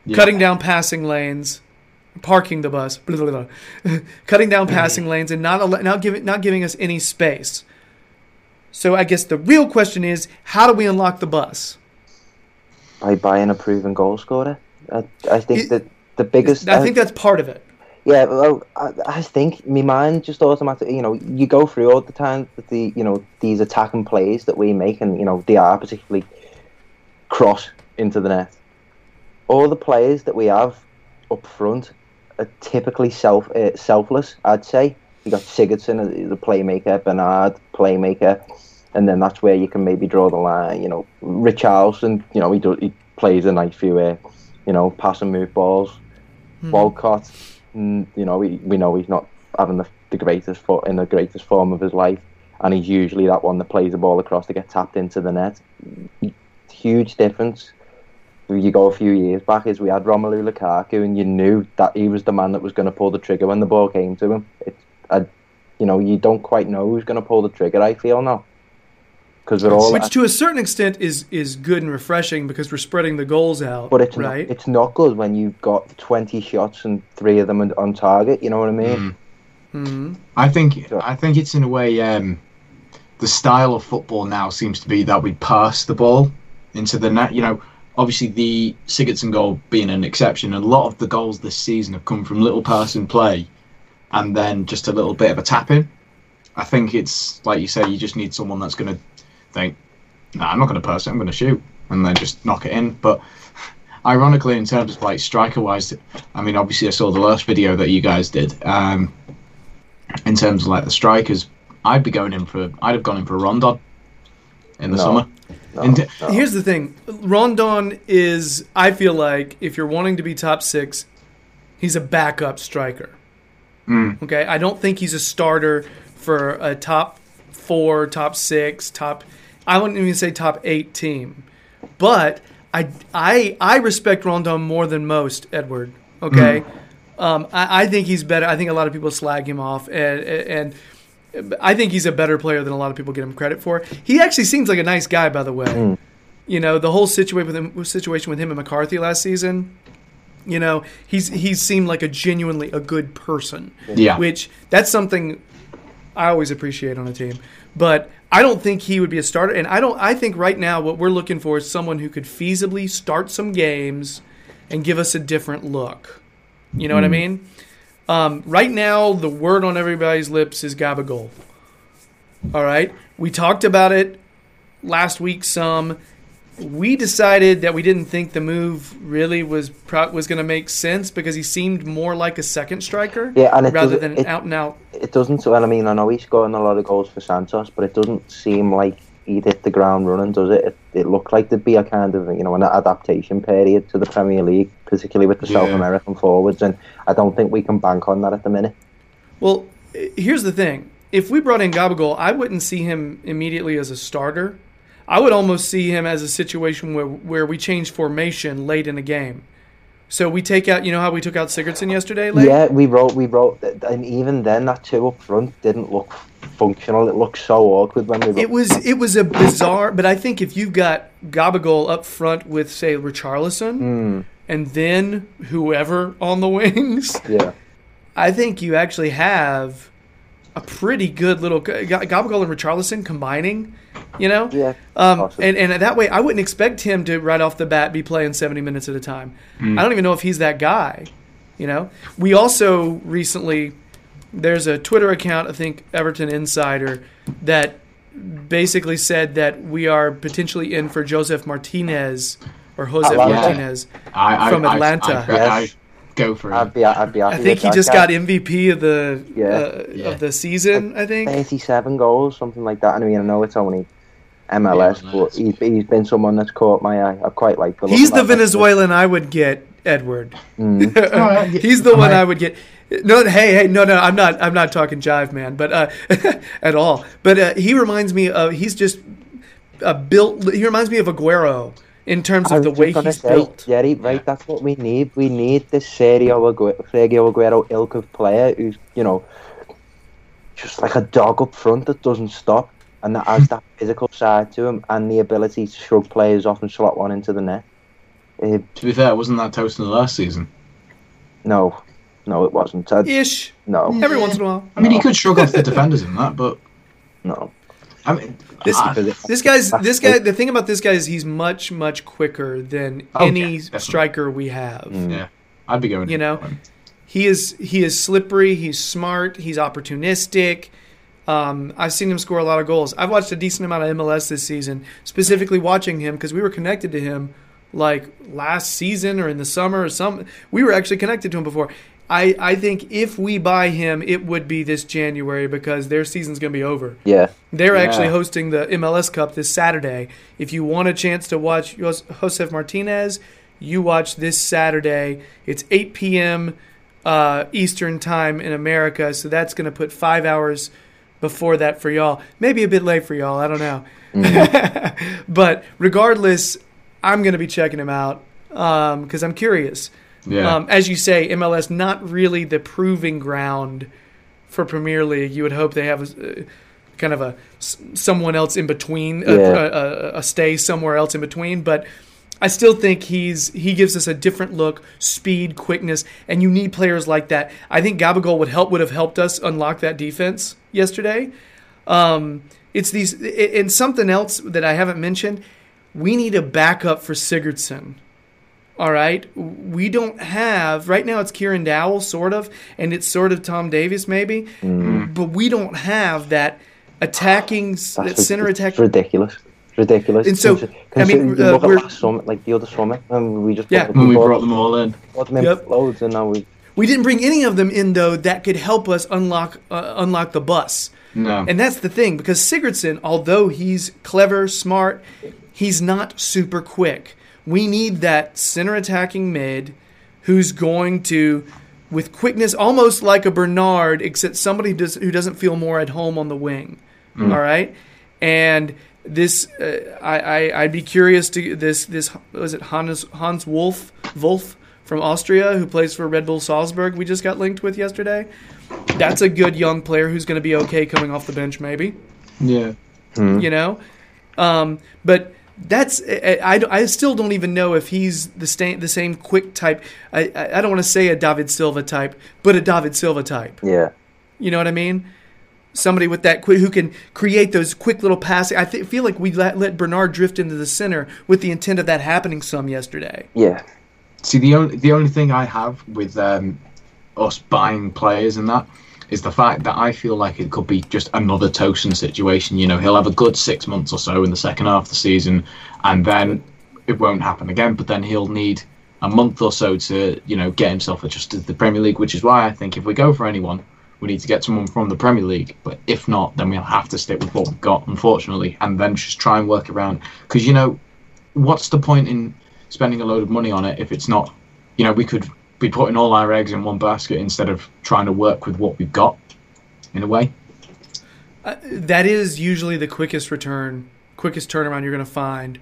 Yeah. cutting down passing lanes, parking the bus, blah, blah, blah. cutting down mm-hmm. passing lanes, and not al- not giving not giving us any space. So I guess the real question is, how do we unlock the bus? By buying a proven goal scorer. I, I think It- that the biggest. I uh, think that's part of it. Yeah, well, I, I think my mind just automatically, you know, you go through all the time that the, you know, these attacking plays that we make, and you know, they are particularly cross into the net. All the players that we have up front are typically self uh, selfless. I'd say you got Sigurdsson, the playmaker, Bernard, playmaker, and then that's where you can maybe draw the line. You know, Richarlison, you know, he do, he plays a nice few, uh, you know, pass and move balls. Walcott, mm, you know, we, we know he's not having the, the greatest foot in the greatest form of his life, and he's usually that one that plays the ball across to get tapped into the net. Huge difference. If you go a few years back, is we had Romelu Lukaku, and you knew that he was the man that was going to pull the trigger when the ball came to him. It, I, you know you don't quite know who's going to pull the trigger. I feel now because we're all. Which to a certain extent is is good and refreshing because we're spreading the goals out. but it's right. not, it's not good when you've got twenty shots and three of them on- on target. You know what I mean? Mhm. I think Sure. I think it's in a way um, the style of football now seems to be that we pass the ball into the net. You know, obviously the Sigurdsson goal being an exception, a lot of the goals this season have come from little person play, and then just a little bit of a tapping. I think it's like you say, you just need someone that's going to think, "No, I'm not going to pass it. I'm going to shoot," and then just knock it in. But ironically, in terms of like striker wise, I mean, obviously I saw the last video that you guys did. Um, in terms of like the strikers, I'd be going in for I'd have gone in for Rondon in the No. summer. No, And- no. Here's the thing: Rondon is. I feel like if you're wanting to be top six, he's a backup striker. Mm. Okay, I don't think he's a starter for a top four, top six, top. I wouldn't even say top eight team, but I I I respect Rondon more than most. Edward. Okay, um, I, I think he's better. I think a lot of people slag him off, and and. I think he's a better player than a lot of people get him credit for. He actually seems like a nice guy, by the way. Hmm. You know, the whole situation with him, situation with him and McCarthy last season. You know, he's he seemed like a genuinely a good person. Yeah. Which that's something I always appreciate on a team. But I don't think he would be a starter, and I don't. I think right now what we're looking for is someone who could feasibly start some games and give us a different look. You know what I hmm. mean? Um, right now, the word on everybody's lips is Gabigol. All right, we talked about it last week some. We decided that we didn't think the move really was pro- was going to make sense because he seemed more like a second striker Yeah, and rather than it- out and out. it doesn't. Well, I mean, I know he's scoring a lot of goals for Santos, but it doesn't seem like he'd hit the ground running, does it? It, it looked like there'd be a kind of you know an adaptation period to the Premier League, particularly with the South American forwards, and I don't think we can bank on that at the minute. Well, here's the thing: if we brought in Gabigol, I wouldn't see him immediately as a starter. I would almost see him as a situation where where we change formation late in the game. So we take out, you know how we took out Sigurdsson yesterday, late? Yeah, we wrote, we wrote, and even then, that two up front didn't look functional. It looks so awkward when we. It was it was a bizarre, but I think if you've got Gabigol up front with say Richarlison Mm, and then whoever on the wings, yeah, I think you actually have a pretty good little G- Gabigol and Richarlison combining. You know, yeah. Um, possibly. and, and that way, I wouldn't expect him to right off the bat be playing 70 minutes at a time. I don't even know if he's that guy. You know, we also recently there's a Twitter account, I think Everton Insider, that basically said that we are potentially in for Josef Martinez or Jose Atlanta. Martinez. I, I, From I- Atlanta. I, I, Yes. go for I'd it. be, I'd be happy. I think he just guy. got MVP of the Yeah. uh, Yeah. of the season. I think. 37 goals, something like that. I mean, I know it's only MLS, Yeah, but he's, he's been someone that's caught my eye. I quite like the look He's the. Venezuelan I would get, Edward. Mm. He's the one I- I would get. No, hey, hey, no, no, I'm not. I'm not talking jive, man, but uh, at all. But uh, he reminds me of. He's just uh, built. He reminds me of Aguero in terms of the way he's say, built. Yeah, he- right. That's what we need. We need the Sergio Aguero, Sergio Aguero ilk of player who's, you know, just like a dog up front that doesn't stop and that has that physical side to him and the ability to shrug players off and slot one into the net. Uh, To be fair, wasn't that Tosun the last season? no, no, it wasn't. I, Ish. no, Every once in a while. I mean, he could shrug off the defenders in that, but no. I mean, This- I- This guy's. This guy. The thing about this guy is he's much, much quicker than Oh, any yeah, striker we have. Mm. yeah, I'd be going. You know? He is he is slippery. He's smart. He's opportunistic. Um, I've seen him score a lot of goals. I've watched a decent amount of MLS this season, specifically watching him because we were connected to him like last season or in the summer or some. We were actually connected to him before. I, I think if we buy him, it would be this January because their season's going to be over. Yeah, They're Yeah. actually hosting the MLS Cup this Saturday. If you want a chance to watch Jos- Josef Martinez, you watch this Saturday. It's 8 p.m. Uh, Eastern Time in America, so that's going to put five hours before that for y'all. Maybe a bit late for y'all. I don't know. but regardless, I'm going to be checking him out because I'm curious. Yeah. Um, as you say, MLS not really the proving ground for Premier League, you would hope they have a, uh, kind of a someone else in between, a, Yeah. a, a, a stay somewhere else in between. But I still think he's he gives us a different look, speed, quickness, and you need players like that. I think Gabigol would help would have helped us unlock that defense yesterday. Um, it's these and something else that I haven't mentioned. We need a backup for Sigurdsson. All right, we don't have right now. It's Kieran Dowell, sort of, and it's sort of Tom Davies, maybe, but we don't have that attacking s- that That's center it's attack. ridiculous. It's ridiculous. And so, Consi- I mean, uh, look at we're- last summer, like the other summer, and we just Yeah. brought, we brought- brought them all in. brought them in Yep. loads, and now we We didn't bring any of them in though that could help us unlock uh, unlock the bus. No. And that's the thing because Sigurdsson, although he's clever, smart, he's not super quick. We need that center attacking mid who's going to, with quickness, almost like a Bernard, except somebody who, does, who doesn't feel more at home on the wing. All right, and this uh, I, I I'd be curious to this this was it Hans Hans Wolf Wolf from Austria who plays for Red Bull Salzburg. We just got linked with yesterday. That's a good young player who's going to be okay coming off the bench, maybe Yeah. you know um, but that's I, I, I still don't even know if he's the same the same quick type I, I I don't want to say a David Silva type but a David Silva type yeah. you know what I mean somebody with that quick who can create those quick little passing I th- feel like we let, let Bernard drift into the center with the intent of that happening some yesterday Yeah. See, the only the only thing I have with um, us buying players and that is the fact that I feel like it could be just another Tosun situation. You know, he'll have a good six months or so in the second half of the season, and then it won't happen again. But then he'll need a month or so to, you know, get himself adjusted to the Premier League. Which is why I think if we go for anyone, we need to get someone from the Premier League. But if not, then we'll have to stick with what we've got, unfortunately, and then just try and work around. Because you know, what's the point in spending a load of money on it if it's not, you know, we could be putting all our eggs in one basket instead of trying to work with what we've got, in a way. Uh, that is usually the quickest return, quickest turnaround you're going to find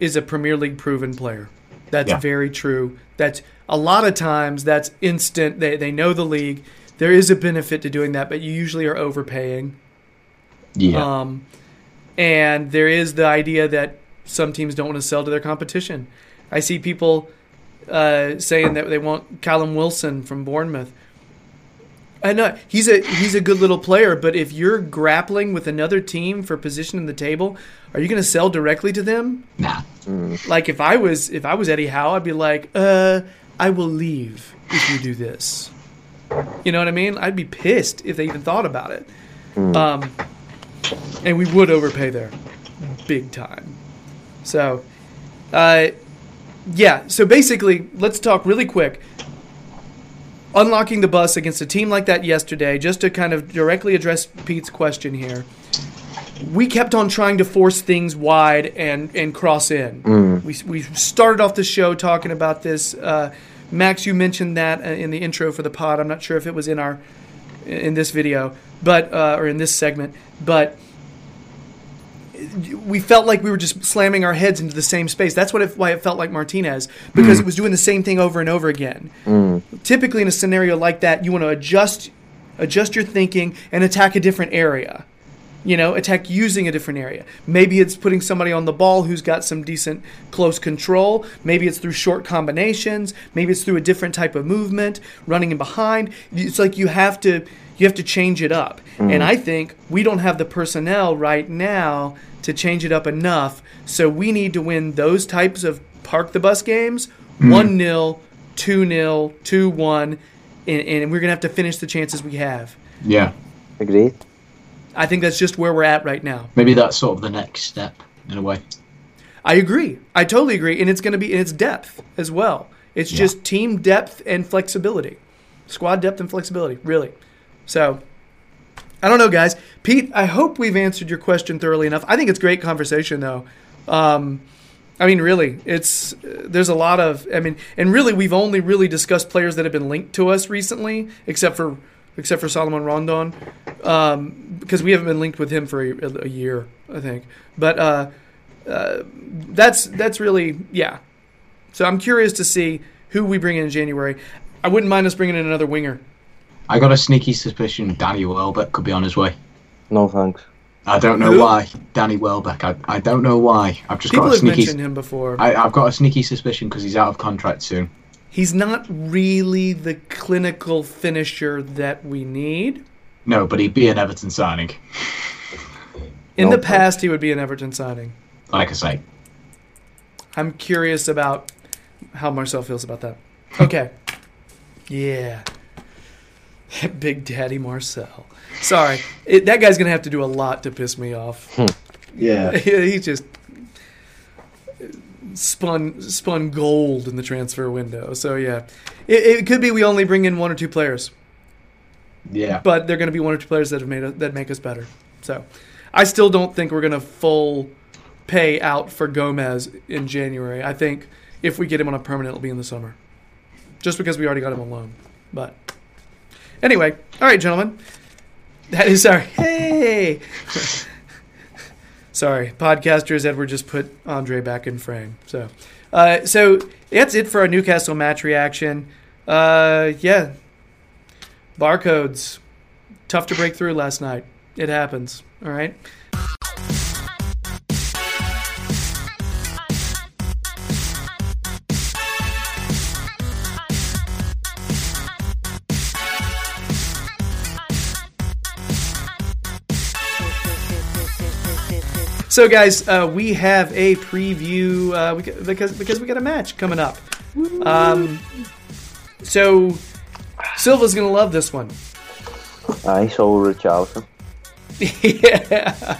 is a Premier League proven player. That's Yeah. very true. That's a lot of times that's instant. They they know the league. There is a benefit to doing that, but you usually are overpaying. Yeah. Um, and there is the idea that some teams don't want to sell to their competition. I see people uh, saying that they want Callum Wilson from Bournemouth. I know he's a he's a good little player, but if you're grappling with another team for position in the table, are you going to sell directly to them? nah. Like if I was if I was Eddie Howe, I'd be like, uh, I will leave if you do this. You know what I mean? I'd be pissed if they even thought about it. Um, and we would overpay there, big time. So, uh, yeah. So basically, let's talk really quick. Unlocking the bus against a team like that yesterday, just to kind of directly address Pete's question here we kept on trying to force things wide and and cross in. We we started off the show talking about this. Uh, Max, you mentioned that uh, in the intro for the pod. I'm not sure if it was in our in this video, but uh, or in this segment, but we felt like we were just slamming our heads into the same space. That's what it, why it felt like Martinez because mm. it was doing the same thing over and over again. Mm. Typically, in a scenario like that, you want to adjust adjust your thinking and attack a different area you know, attack using a different area. Maybe it's putting somebody on the ball who's got some decent close control. Maybe it's through short combinations. Maybe it's through a different type of movement, running in behind. It's like you have to you have to change it up. Mm. And I think we don't have the personnel right now to change it up enough. So we need to win those types of park the bus games, mm. 1 0, 2 0, 2 1, and, and we're going to have to finish the chances we have. Yeah. Agreed. I think that's just where we're at right now. Maybe that's sort of the next step, in a way. I agree. I totally agree, and it's going to be in its depth as well. It's Yeah. just team depth and flexibility, squad depth and flexibility, really. So, I don't know, guys. Pete, I hope we've answered your question thoroughly enough. I think it's great conversation, though. Um, I mean, really, it's there's a lot of. I mean, and really, we've only really discussed players that have been linked to us recently, except for except for Salomon Rondon, um, because we haven't been linked with him for a, a year, I think. But uh, uh, that's that's really yeah. So I'm curious to see who we bring in in January. I wouldn't mind us bringing in another winger. I got a sneaky suspicion Danny Welbeck could be on his way. No thanks. I don't know Who? why. Danny Welbeck. I, I don't know why. I've just People got a have sneaky. mentioned him before. I, I've got a sneaky suspicion because he's out of contract soon. He's not really the clinical finisher that we need. No, but he'd be an Everton signing. In No, the past, he would be an Everton signing. Like I say. I'm curious about how Marcel feels about that. Okay. yeah. Big Daddy Marcel. Sorry. It, that guy's going to have to do a lot to piss me off. Hmm. Yeah. he just spun spun gold in the transfer window. So yeah, it, it could be we only bring in one or two players, Yeah. but they're going to be one or two players that have made us, that make us better. So I still don't think we're going to full pay out for Gomes in January. I think if we get him on a permanent, it'll be in the summer, just because we already got him on loan. But anyway, all right, gentlemen. That is our hey. Sorry, podcasters. Edward just put Andre back in frame. So, uh, so that's it for our Newcastle match reaction. Uh, yeah, barcodes tough to break through last night. It happens. All right. So, guys, uh, we have a preview uh, we, because because we got a match coming up. Um, so Silva's gonna love this one. I saw will Richarlison. yeah,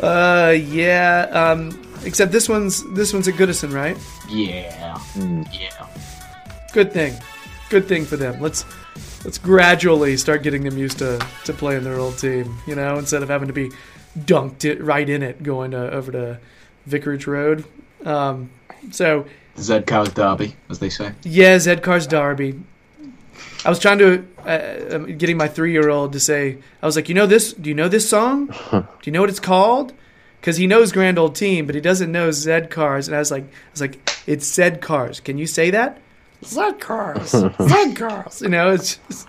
uh, yeah. Um, except this one's this one's at Goodison, right? Yeah. Hmm. Yeah. Good thing, good thing for them. Let's let's gradually start getting them used to to playing their old team. You know, instead of having to be dunked it right in it going to, over to Vicarage Road. Um, so Z Cars Derby, as they say. Yeah, Zed Car's Derby. I was trying to uh, um, getting my three year old to say. I was like, you know this? Do you know this song? Do you know what it's called? Because he knows Grand Old Team, but he doesn't know Zed Cars. And I was like, I was like, it's Zed Cars. Can you say that? Zed Cars. Zed Cars. You know, it's just,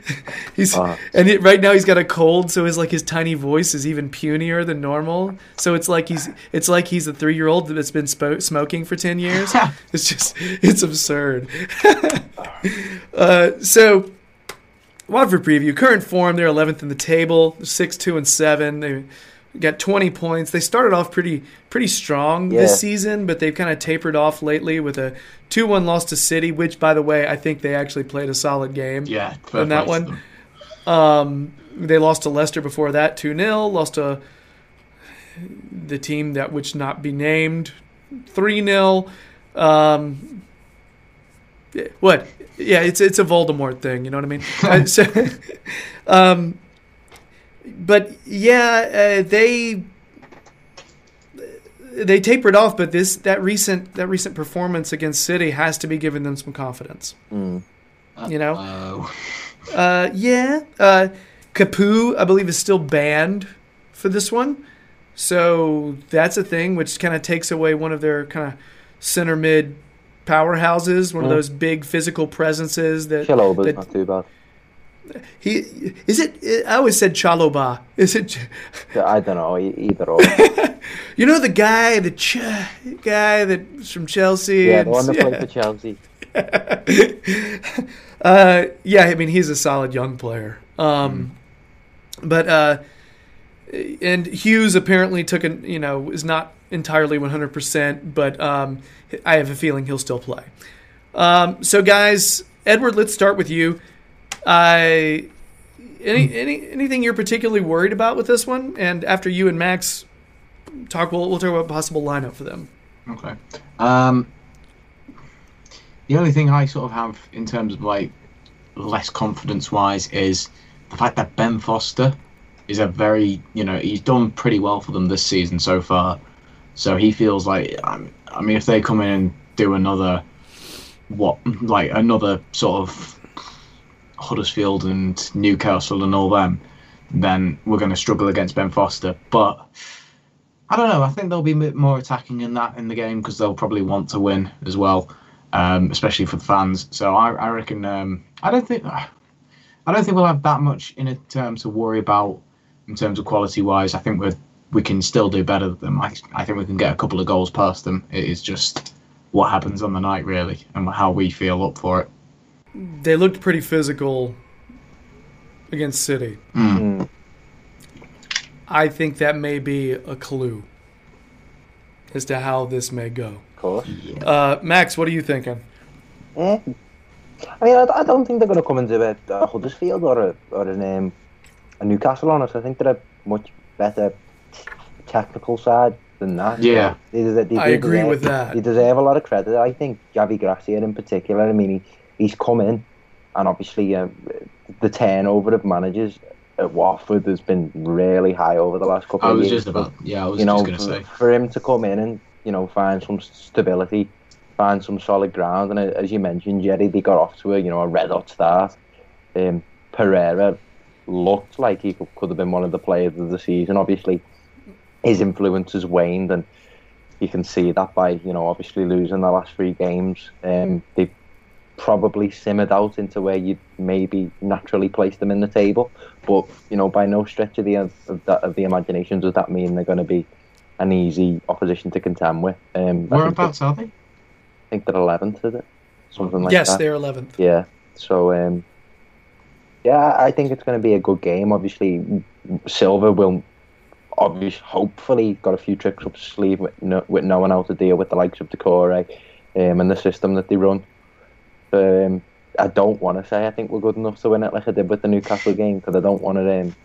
he's Uh. and it, right now he's got a cold, so his like his tiny voice is even punier than normal. So it's like he's it's like he's a three year old that's been spo- smoking for ten years. it's just it's absurd. uh, so Watford preview current form they're 11th in the table, six two and seven. They got 20 points. They started off pretty pretty strong Yeah. this season, but they've kind of tapered off lately with a 2-1 loss to City, which by the way I think they actually played a solid game. Yeah. fair In that one? them. Um, they lost to Leicester before that, 2 0. Lost to the team that which not be named, 3 0. Um, what? Yeah, it's it's a Voldemort thing. You know what I mean? Uh, so, um, but yeah, uh, they they tapered off. But this that recent that recent performance against City has to be giving them some confidence. Mm. You know? Uh, yeah. Uh, Capoue, I believe, is still banned for this one. So that's a thing, which kind of takes away one of their kind of center mid powerhouses, one of Mm. those big physical presences that, Chalobah's that not too bad. He is it. I always said Chalobah. Is it? I don't know, either or. You know the guy, the ch- guy that's from Chelsea. yeah, and- the one that yeah. played for Chelsea. uh, yeah, I mean he's a solid young player. Um, but uh, and Hughes apparently took an you know is not entirely 100, percent but um, I have a feeling he'll still play. Um, so guys, Edward, let's start with you. I any any anything you're particularly worried about with this one? And after you and Max talk, we'll we'll talk about possible lineup for them. Okay. Um, the only thing I sort of have in terms of like less confidence wise is the fact that Ben Foster is a very, you know, he's done pretty well for them this season so far. So he feels like, um, I mean, if they come in and do another, what, like another sort of Huddersfield and Newcastle and all them, then we're going to struggle against Ben Foster. But I don't know. I think they'll be a bit more attacking in that in the game because they'll probably want to win as well, um, especially for the fans. So I, I reckon. Um, I don't think. I don't think we'll have that much in a term to worry about in terms of quality wise. I think we're we can still do better than them. I, I think we can get a couple of goals past them. It is just what happens on the night really, and how we feel up for it. They looked pretty physical against City. Mm. I think that may be a clue as to how this may go. Of course. Uh, Max, what are you thinking? Eh. I mean, I, I don't think they're going to come into a, a Huddersfield or a or an, um, a Newcastle on us. I think they're a much better technical side than that. Yeah. They, they, they I agree deserve- with that. They deserve a lot of credit. I think Javi Gracia in particular. I mean, he, he's come in, and obviously uh, the turnover of managers at Watford has been really high over the last couple I of was years. just about yeah, I was you know, just gonna for, say. for him to come in and you know find some stability, find some solid ground, and uh, as you mentioned, Jerry, they got off to a you know a red hot start. Um, Pereyra looked like he could, could have been one of the players of the season. Obviously, his influence has waned, and you can see that by you know obviously losing the last three games. Um, they probably simmered out into where you'd maybe naturally place them in the table. But you know, by no stretch of the of, that, of the imagination does that mean they're going to be an easy opposition to contend with. Um, I think, Whereabouts are they? I think they're eleventh, is it? Something like yes, that. Yes, they're 11th. Yeah. So, um, yeah, I think it's going to be a good game. Obviously, Silva will, obviously, hopefully, got a few tricks up his sleeve with, no, with knowing how to deal with the likes of Doucouré um, and the system that they run. Um, I don't want to say I think we're good enough to win it like I did with the Newcastle game because I don't want to um,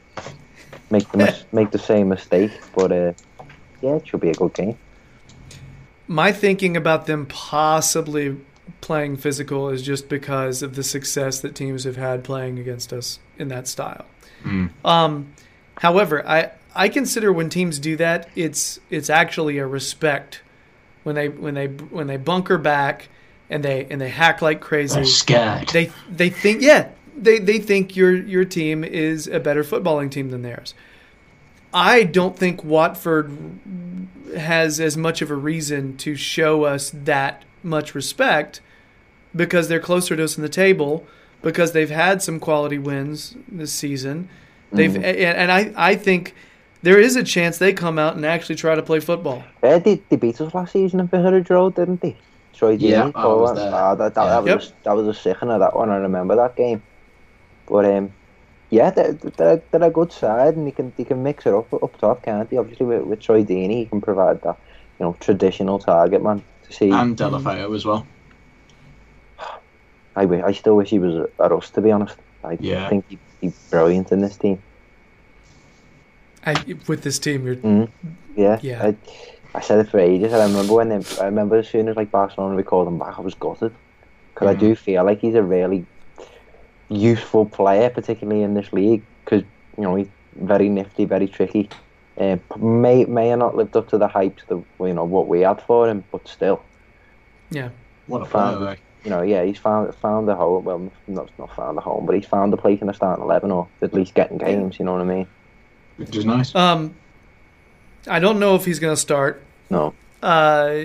make the mis- make the same mistake. But uh, yeah, it should be a good game. My thinking about them possibly playing physical is just because of the success that teams have had playing against us in that style. Mm. Um, however, I I consider when teams do that, it's it's actually a respect when they when they when they bunker back and they and they hack like crazy. They're scared. They they think yeah they they think your your team is a better footballing team than theirs. I don't think Watford has as much of a reason to show us that much respect because they're closer to us in the table because they've had some quality wins this season. They've mm-hmm. and, and I I think there is a chance they come out and actually try to play football. They, they beat us last season in Vicarage Road, didn't they? Troy Yeah, Deeney, I was there. Ah, that, that, Yeah. that, Yep. was, that was a sickener, that one. I remember that game. But um, yeah, they're, they're, they're a good side, and they can they can mix it up up top, can't they? Obviously, with, with Troy Deeney, he can provide that you know traditional target man to see. And Deulofeu as well. I, wi- I still wish he was at us, to be honest. I Yeah. think he'd be brilliant in this team. I, with this team, you're Mm. Yeah, Yeah. I, I said it for ages. and I remember when they, I remember as soon as like Barcelona recalled him back, I was gutted because I Mhm. do feel like he's a really useful player, particularly in this league. Because you know he's very nifty, very tricky. Uh, may may have not lived up to the hype that you know what we had for him, but still, yeah. What a Fine. player, you know, yeah, he's found found a home. Well, not not found a home, but he's found a place in the starting eleven, or at least getting games. You know what I mean? which is nice. Um, I don't know if he's going to start. No, Uh,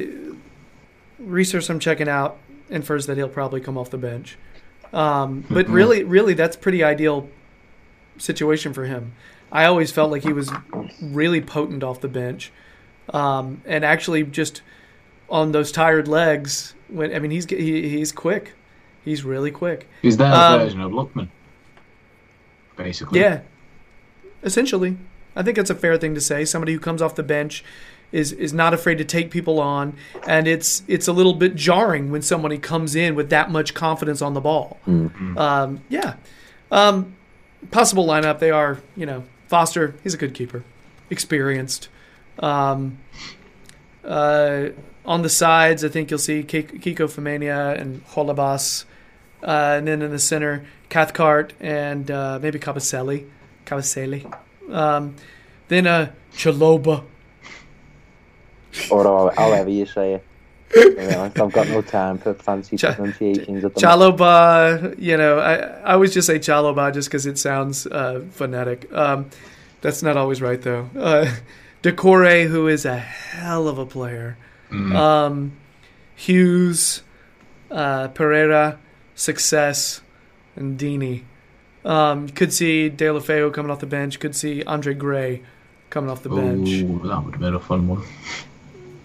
research I'm checking out infers that he'll probably come off the bench. Um, but Mhm. really, really, that's pretty ideal situation for him. I always felt like he was really potent off the bench, um, and actually just on those tired legs. When I mean, he's he, he's quick. He's really quick. He's their um, version of Lookman, basically. Yeah, essentially, I think that's a fair thing to say. Somebody who comes off the bench is is not afraid to take people on, and it's it's a little bit jarring when somebody comes in with that much confidence on the ball. Um, yeah, um, possible lineup. They are, you know, Foster. He's a good keeper, experienced. Um, uh, on the sides, I think you'll see Ki- Kiko Femenía and Holebas. Uh, and then in the center, Cathcart and uh, maybe Kabasele. Kabasele. Um, then uh, Chalobah. or how- however you say it. I've got no time for fancy Cha- pronunciations at the moment. Chalobah, you know, I, I always just say Chalobah just because it sounds uh, phonetic. Um, that's not always right, though. Uh, Doucouré, who is a hell of a player. Mm. Um, Hughes, uh, Pereyra, Success, and Deeney. Um, could see Deulofeu coming off the bench. Could see Andre Gray coming off the bench. Ooh, that would have been a fun one.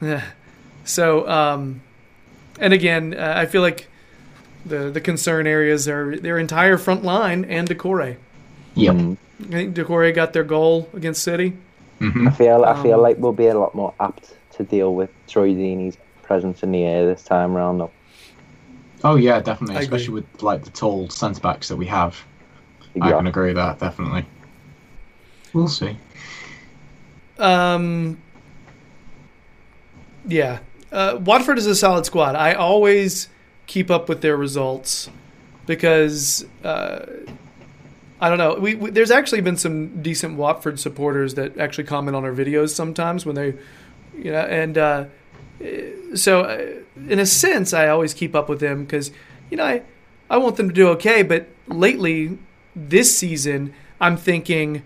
Yeah. So, um, and again, uh, I feel like the the concern areas are their entire front line and Doucouré. Yep. Mm. I think Doucouré got their goal against City. hmm I feel I feel Um, like we'll be a lot more apt to deal with Troy Deeney's presence in the air this time around. Though. Oh yeah, definitely. I agree. Especially with like the tall centre backs that we have. I can agree with that definitely. We'll see. Um, yeah, uh, Watford is a solid squad. I always keep up with their results because uh, I don't know. We, we there's actually been some decent Watford supporters that actually comment on our videos sometimes when they, you know, and uh, so uh, in a sense, I always keep up with them because you know I I want them to do okay. But lately, this season, I'm thinking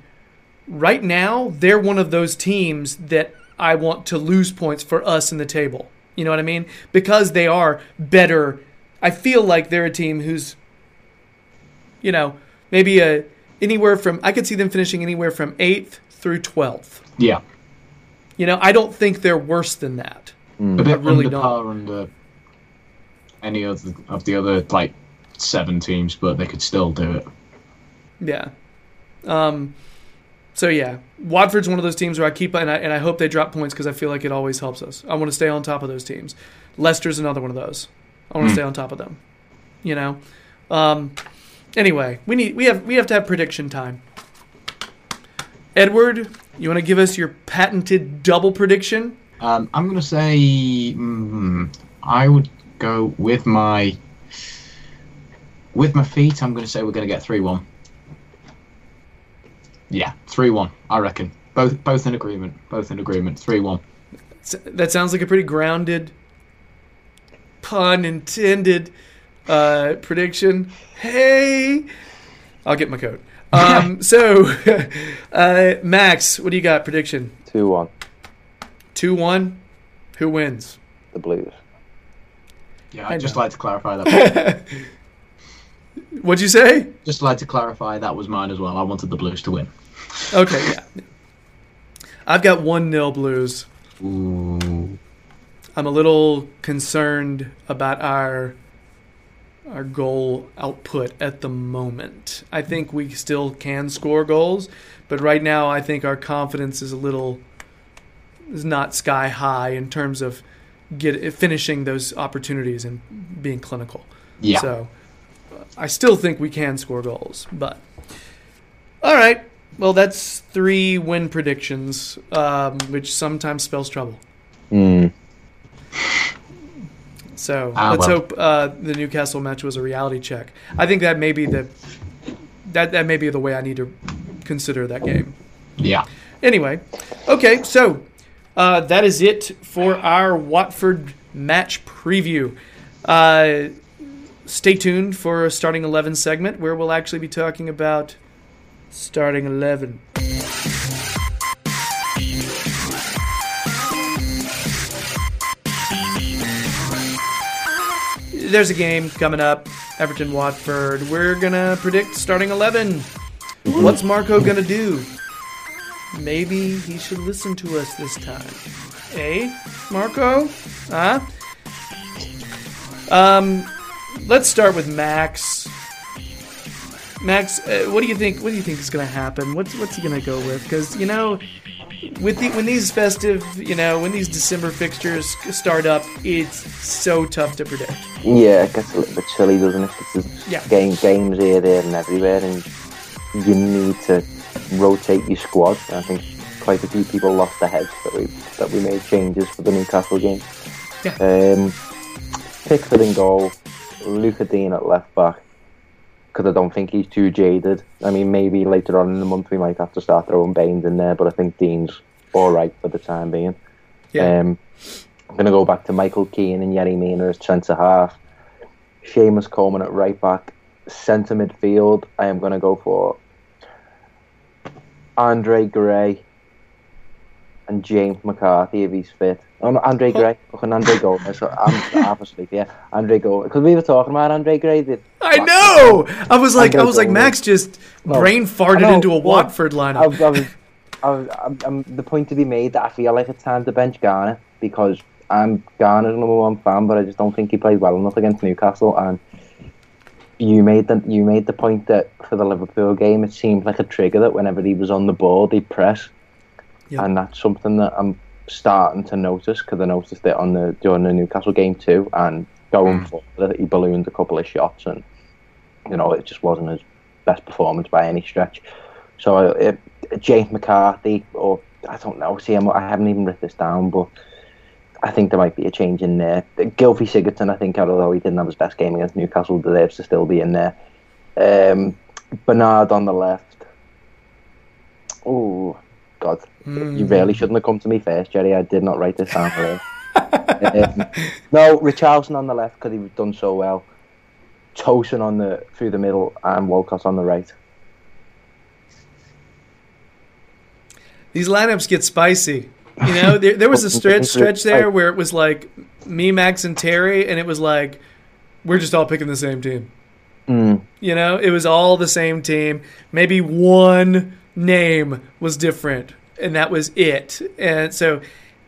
right now they're one of those teams that I want to lose points for us in the table. You know what I mean? Because they are better. I feel like they're a team who's, you know, maybe a anywhere from I could see them finishing anywhere from eighth through twelfth. Yeah. You know, I don't think they're worse than that. A Mm. bit really under don't. par under any other of the other like seven teams, but they could still do it. Yeah. Um. So yeah, Watford's one of those teams where I keep and I, and I hope they drop points because I feel like it always helps us. I want to stay on top of those teams. Leicester's another one of those. I want to Hmm. stay on top of them. You know. Um. Anyway, we need we have we have to have prediction time. Edward, you want to give us your patented double prediction? Um, I'm gonna say mm, I would go with my with my feet. I'm gonna say we're gonna get three one. Yeah, three one. I reckon both both in agreement. Both in agreement. Three one. That sounds like a pretty grounded, pun intended, uh, prediction. Hey, I'll get my coat. Um, so, uh, Max, what do you got? Prediction Two one, two one. Who wins? the Blues. Yeah, I I'd just like to clarify that. What'd you say? just like to clarify that was mine as well. I wanted the Blues to win. Okay, yeah. I've got one nil Blues. Ooh. I'm a little concerned about our our goal output at the moment. I think we still can score goals, but right now I think our confidence is a little is not sky high in terms of get finishing those opportunities and being clinical. Yeah. So I still think we can score goals, but all right. Well, that's three win predictions, um, which sometimes spells trouble. Mm. So Ah, let's well. hope uh, the Newcastle match was a reality check. I think that may be the that that may be the way I need to consider that game. Yeah. Anyway, okay, so uh, that is it for our Watford match preview. Uh, stay tuned for a starting eleven segment where we'll actually be talking about starting eleven. There's a game coming up, Everton Watford. We're gonna predict starting eleven. What's Marco gonna do? Maybe he should listen to us this time. Eh, Marco? Huh? Um, let's start with Max. Max, uh, what do you think? What do you think is going to happen? What's what's he going to go with? Because you know, with the, when these festive, you know, when these December fixtures start up, it's so tough to predict. Yeah, it gets a little bit chilly, doesn't it? It's Yeah. game, games here, there, and everywhere, and you need to rotate your squad. I think quite a few people lost their heads that we that we made changes for the Newcastle game. Yeah. Um, Pickford in goal, Lucas Digne at left back. Because I don't think he's too jaded. I mean, maybe later on in the month we might have to start throwing Baines in there, but I think Digne's all right for the time being. Yeah. Um, I'm going to go back to Michael Keane and Yerry Mina as centre half. Seamus Coleman at right back. Centre midfield, I am going to go for Andre Gray, and James McCarthy if he's fit. Oh, no, Andre Gray. Fucking Andre Gomes. So I'm obviously yeah, Andre Gomes. Because we were talking about Andre Gray. The, I know. I was like, I was like, Gomes. Max just No, brain farted into a Watford I, lineup. I was, I was, I'm, I'm, the point to be made that I feel like it's time to bench Gana because I'm Gana's number one fan, but I just don't think he played well enough against Newcastle. And you made the you made the point that for the Liverpool game, it seemed like a trigger that whenever he was on the ball, they press, Yep. and that's something that I'm starting to notice because I noticed it on the during the Newcastle game too, and going forward, he ballooned a couple of shots, and you know it just wasn't his best performance by any stretch. So uh, James McCarthy, or I don't know. See, I'm, I haven't even written this down, but I think there might be a change in there. Gylfi Sigurdsson, I think, although he didn't have his best game against Newcastle, deserves to still be in there. Um, Bernard on the left. Oh God, you really shouldn't have come to me first, Jerry. I did not write this down. Really. um, no, Richarlison on the left because he's done so well. Tosun on the through the middle and Walcott on the right. These lineups get spicy. You know, there, there was a stretch stretch there where it was like me, Max, and Terry, and it was like we're just all picking the same team. Mm. You know, it was all the same team. Maybe one name was different, and that was it. And so,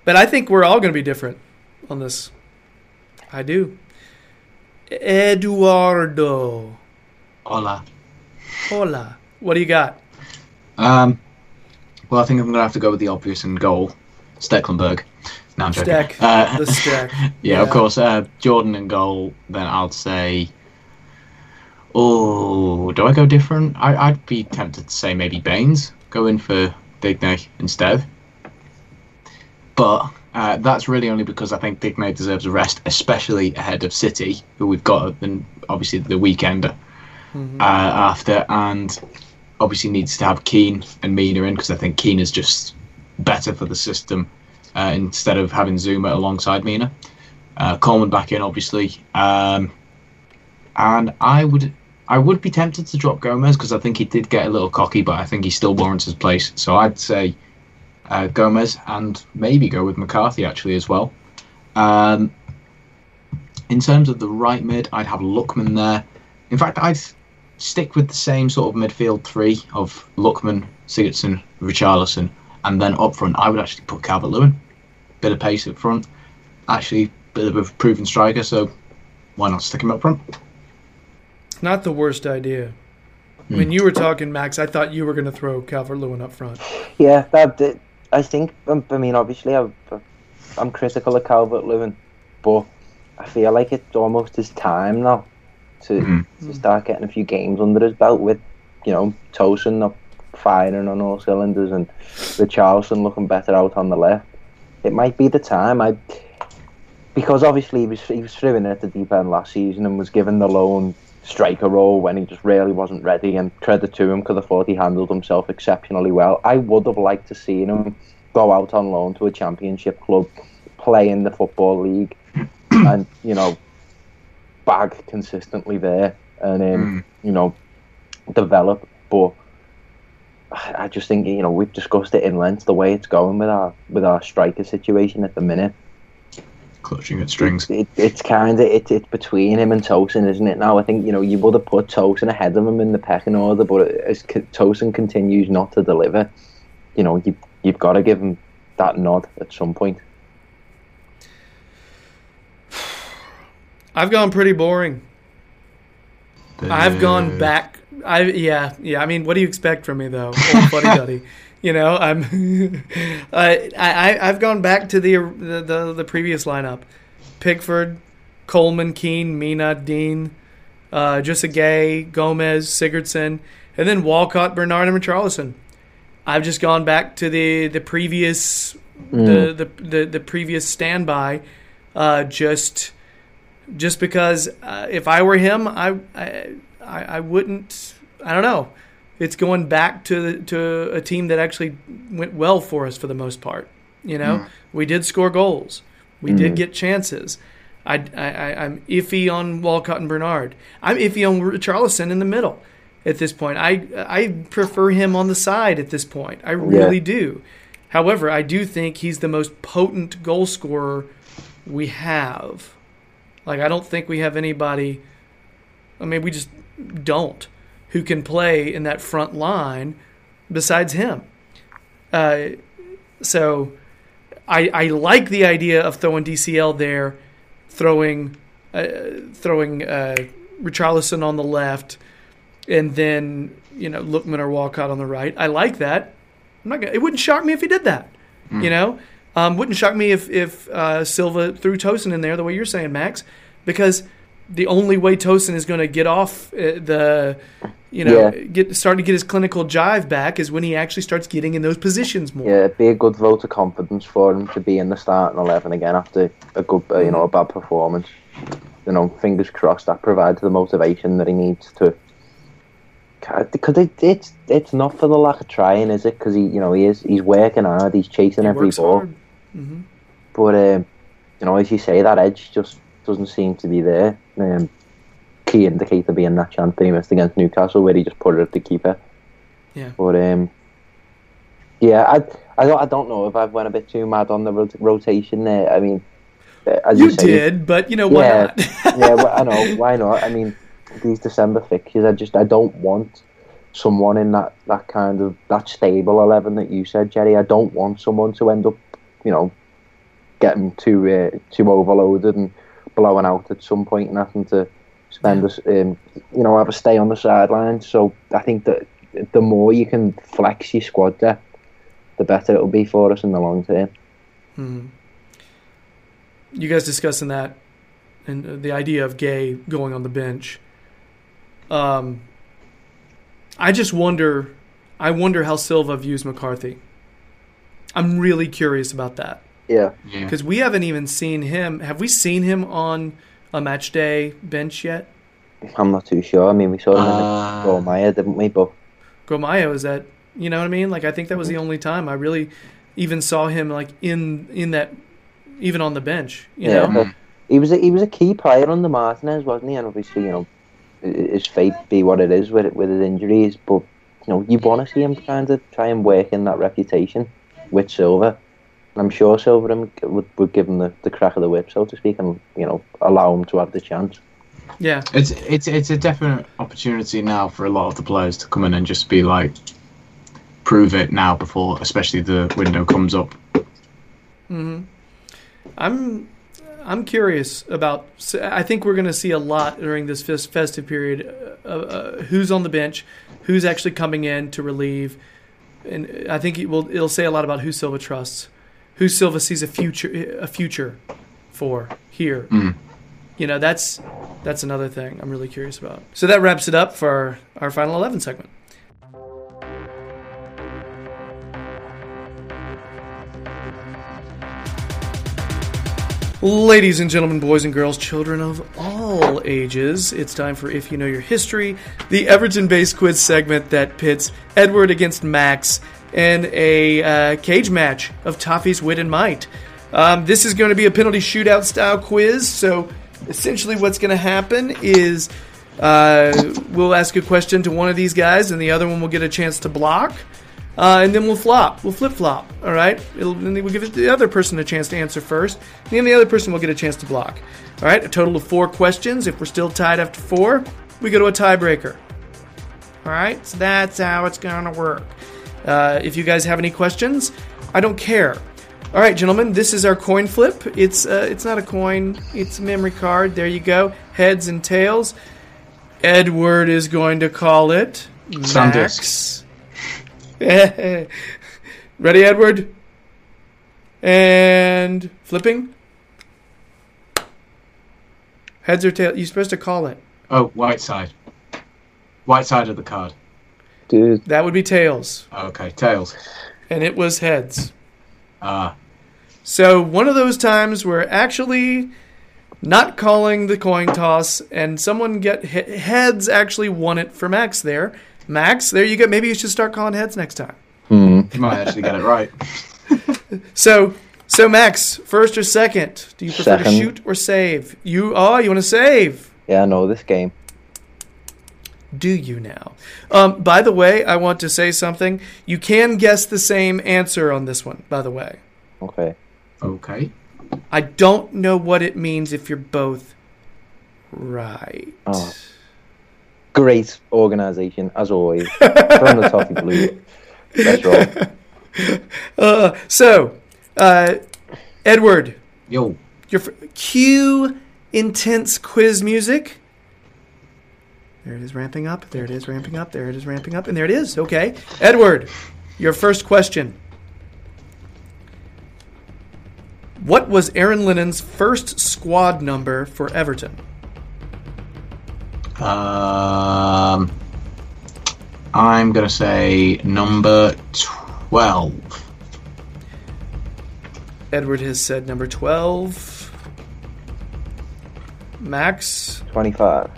but I think we're all going to be different on this. I do. Eduardo. Hola. Hola. What do you got? Um, well, I think I'm going to have to go with the obvious and goal, Stekelenburg. No, I'm joking. Stack. Uh, the stack. yeah, of course. Uh, Jordan and goal. Then I'll say. Oh, do I go different? I, I'd be tempted to say maybe Baines. Go in for Digne instead. But uh, that's really only because I think Digne deserves a rest, especially ahead of City, who we've got, and obviously the weekend uh, after, and obviously needs to have Keane and Mina in because I think Keane is just better for the system uh, instead of having Zouma alongside Mina. Uh, Coleman back in, obviously, um, and I would I would be tempted to drop Gomes because I think he did get a little cocky, but I think he still warrants his place. So I'd say uh, Gomes and maybe go with McCarthy actually as well. Um, in terms of the right mid, I'd have Lookman there. In fact, I'd stick with the same sort of midfield three of Lookman, Sigurdsson, Richarlison, and then up front, I would actually put Calvert Lewin. Bit of pace up front. Actually, bit of a proven striker, so why not stick him up front? Not the worst idea. When you were talking, Max, I thought you were going to throw Calvert Lewin up front. Yeah, that, that- I think. um, I mean, obviously, I, I'm critical of Calvert Lewin, but I feel like it's almost his time now to, Mhm. to start getting a few games under his belt with, you know, Tosun not firing on all cylinders and Richarlison looking better out on the left. It might be the time. I because obviously he was he was through in at the deep end last season and was given the lone striker role when he just really wasn't ready. And credit to him because I thought he handled himself exceptionally well. I would have liked to see him go out on loan to a championship club, play in the football league, and you know, bag consistently there and um, you know, develop. But I I just think you know we've discussed it in length the way it's going with our with our striker situation at the minute. Clutching at strings. It, it's kind of it, it's between him and Tosun, isn't it? Now I think you know you would have put Tosun ahead of him in the pecking order, but as Tosun continues not to deliver, you know you you've got to give him that nod at some point. I've gone pretty boring. I've gone uh, back. I yeah yeah. I mean, what do you expect from me though, old buddy duddy? You know, I'm. I I I've gone back to the the the, the previous lineup: Pickford, Coleman, Keane, Mina, Digne, uh, Gueye, Gomes, Sigurdsson, and then Walcott, Bernard, and Richarlison. I've just gone back to the the previous the, the the the previous standby, uh, just just because uh, if I were him, I, I I I wouldn't. I don't know. It's going back to to a team that actually went well for us for the most part. You know, mm. we did score goals, we did mm. get chances. I, I, I'm iffy on Walcott and Bernard. I'm iffy on Richarlison in the middle at this point. I I prefer him on the side at this point. I really do. However, I do think he's the most potent goal scorer we have. Like, I don't think we have anybody, I mean, we just don't, who can play in that front line besides him. Uh, so I, I like the idea of throwing DCL there, throwing uh, throwing uh, Richarlison on the left, and then you know Lookman or Walcott on the right. I like that. I'm not gonna, it wouldn't shock me if he did that. You know, um, wouldn't shock me if if uh, Silva threw Tosun in there the way you're saying, Max, because the only way Tosun is going to get off uh, the you know Yeah. get start to get his clinical jive back is when he actually starts getting in those positions more. Yeah, it'd be a good vote of confidence for him to be in the starting eleven again after a good, uh, you know, a bad performance. You know, fingers crossed that provides the motivation that he needs to. Because it, it's it's not for the lack of trying, is it? Because he, you know, he is he's working hard, he's chasing He every ball. Mhm. But um, you know, as you say, that edge just doesn't seem to be there. Um, key indicator being that chance that he missed against Newcastle, where he just put it at the keeper. Yeah. But um, yeah, I I don't I don't know if I've went a bit too mad on the rot- rotation there. I mean, uh, as you, You say, did, but you know why Yeah. not? yeah, well, I know why not. I mean, these December fixtures, I just I don't want someone in that that kind of that stable eleven that you said, Jerry. I don't want someone to end up, you know, getting too uh, too overloaded and blowing out at some point and having to spend us, um, you know, have a stay on the sidelines. So I think that the more you can flex your squad depth, the better it'll be for us in the long term. Hmm. You guys discussing that and uh, the idea of Gueye going on the bench. Um, I just wonder. I wonder how Silva views McCarthy. I'm really curious about that Yeah. Yeah. because we haven't even seen him. Have we seen him on a match day bench yet? I'm not too sure. I mean, we saw him Uh, in the Maya, didn't we? But Gromaya was that. You know what I mean? Like I think that was the only time I really even saw him like in in that even on the bench. You Yeah, know? he was a, he was a key player on the Martinez, wasn't he? And obviously, you know, his fate be what it is with with his injuries. But you know, you want to see him kind of try and work in that reputation with Silva. And I'm sure Silva would would give him the, the crack of the whip, so to speak, and you know, allow him to have the chance. Yeah. It's it's it's a definite opportunity now for a lot of the players to come in and just be like, prove it now before, especially the window comes up. hmm I'm I'm curious about. I think we're going to see a lot during this festive period. Uh, uh, who's on the bench? Who's actually coming in to relieve? And I think it will. It'll say a lot about who Silva trusts, who Silva sees a future a future for here. Mm. You know, that's that's another thing I'm really curious about. So that wraps it up for our, our final eleven segment. Ladies and gentlemen, boys and girls, children of all ages, it's time for If You Know Your History, the Everton based quiz segment that pits Edward against Max in a uh, cage match of Toffee's wit and might. Um, this is going to be a penalty shootout style quiz, so essentially what's going to happen is uh, we'll ask a question to one of these guys, and the other one will get a chance to block. Uh, and then we'll flop. We'll flip flop. All right. It'll, and then we'll give the other person a chance to answer first. And then the other person will get a chance to block. All right. A total of four questions. If we're still tied after four, we go to a tiebreaker. All right. So that's how it's gonna work. Uh, if you guys have any questions, I don't care. All right, gentlemen. This is our coin flip. It's uh, it's not a coin. It's a memory card. There you go. Heads and tails. Edward is going to call it Max. Ready, Edward? And flipping. Heads or tails? You're supposed to call it. Oh, white side. White side of the card. Dude, That would be tails, Okay, tails. and it was heads. Ah, So one of those times where actually not calling the coin toss, and someone get he- heads actually won it for Max there. Max, there you go. Maybe you should start calling heads next time. hmm. you might actually get it right. So, so Max, first or second? Do you prefer to shoot or save? You oh, you want to save? yeah, I know this game. Do you now? Um, by the way, I want to say something. You can guess the same answer on this one, by the way. Okay. Okay. I don't know what it means if you're both right. Oh. Great organisation, as always. From the Toffee Blue. That's right. Uh, so, uh, Edward, Yo. your fir- cue intense quiz music. There it is ramping up. There it is ramping up. There it is ramping up. And there it is. Okay. Edward, your first question. What was Aaron Lennon's first squad number for Everton? Um, I'm gonna say number twelve. Edward has said number 12. Max, 25.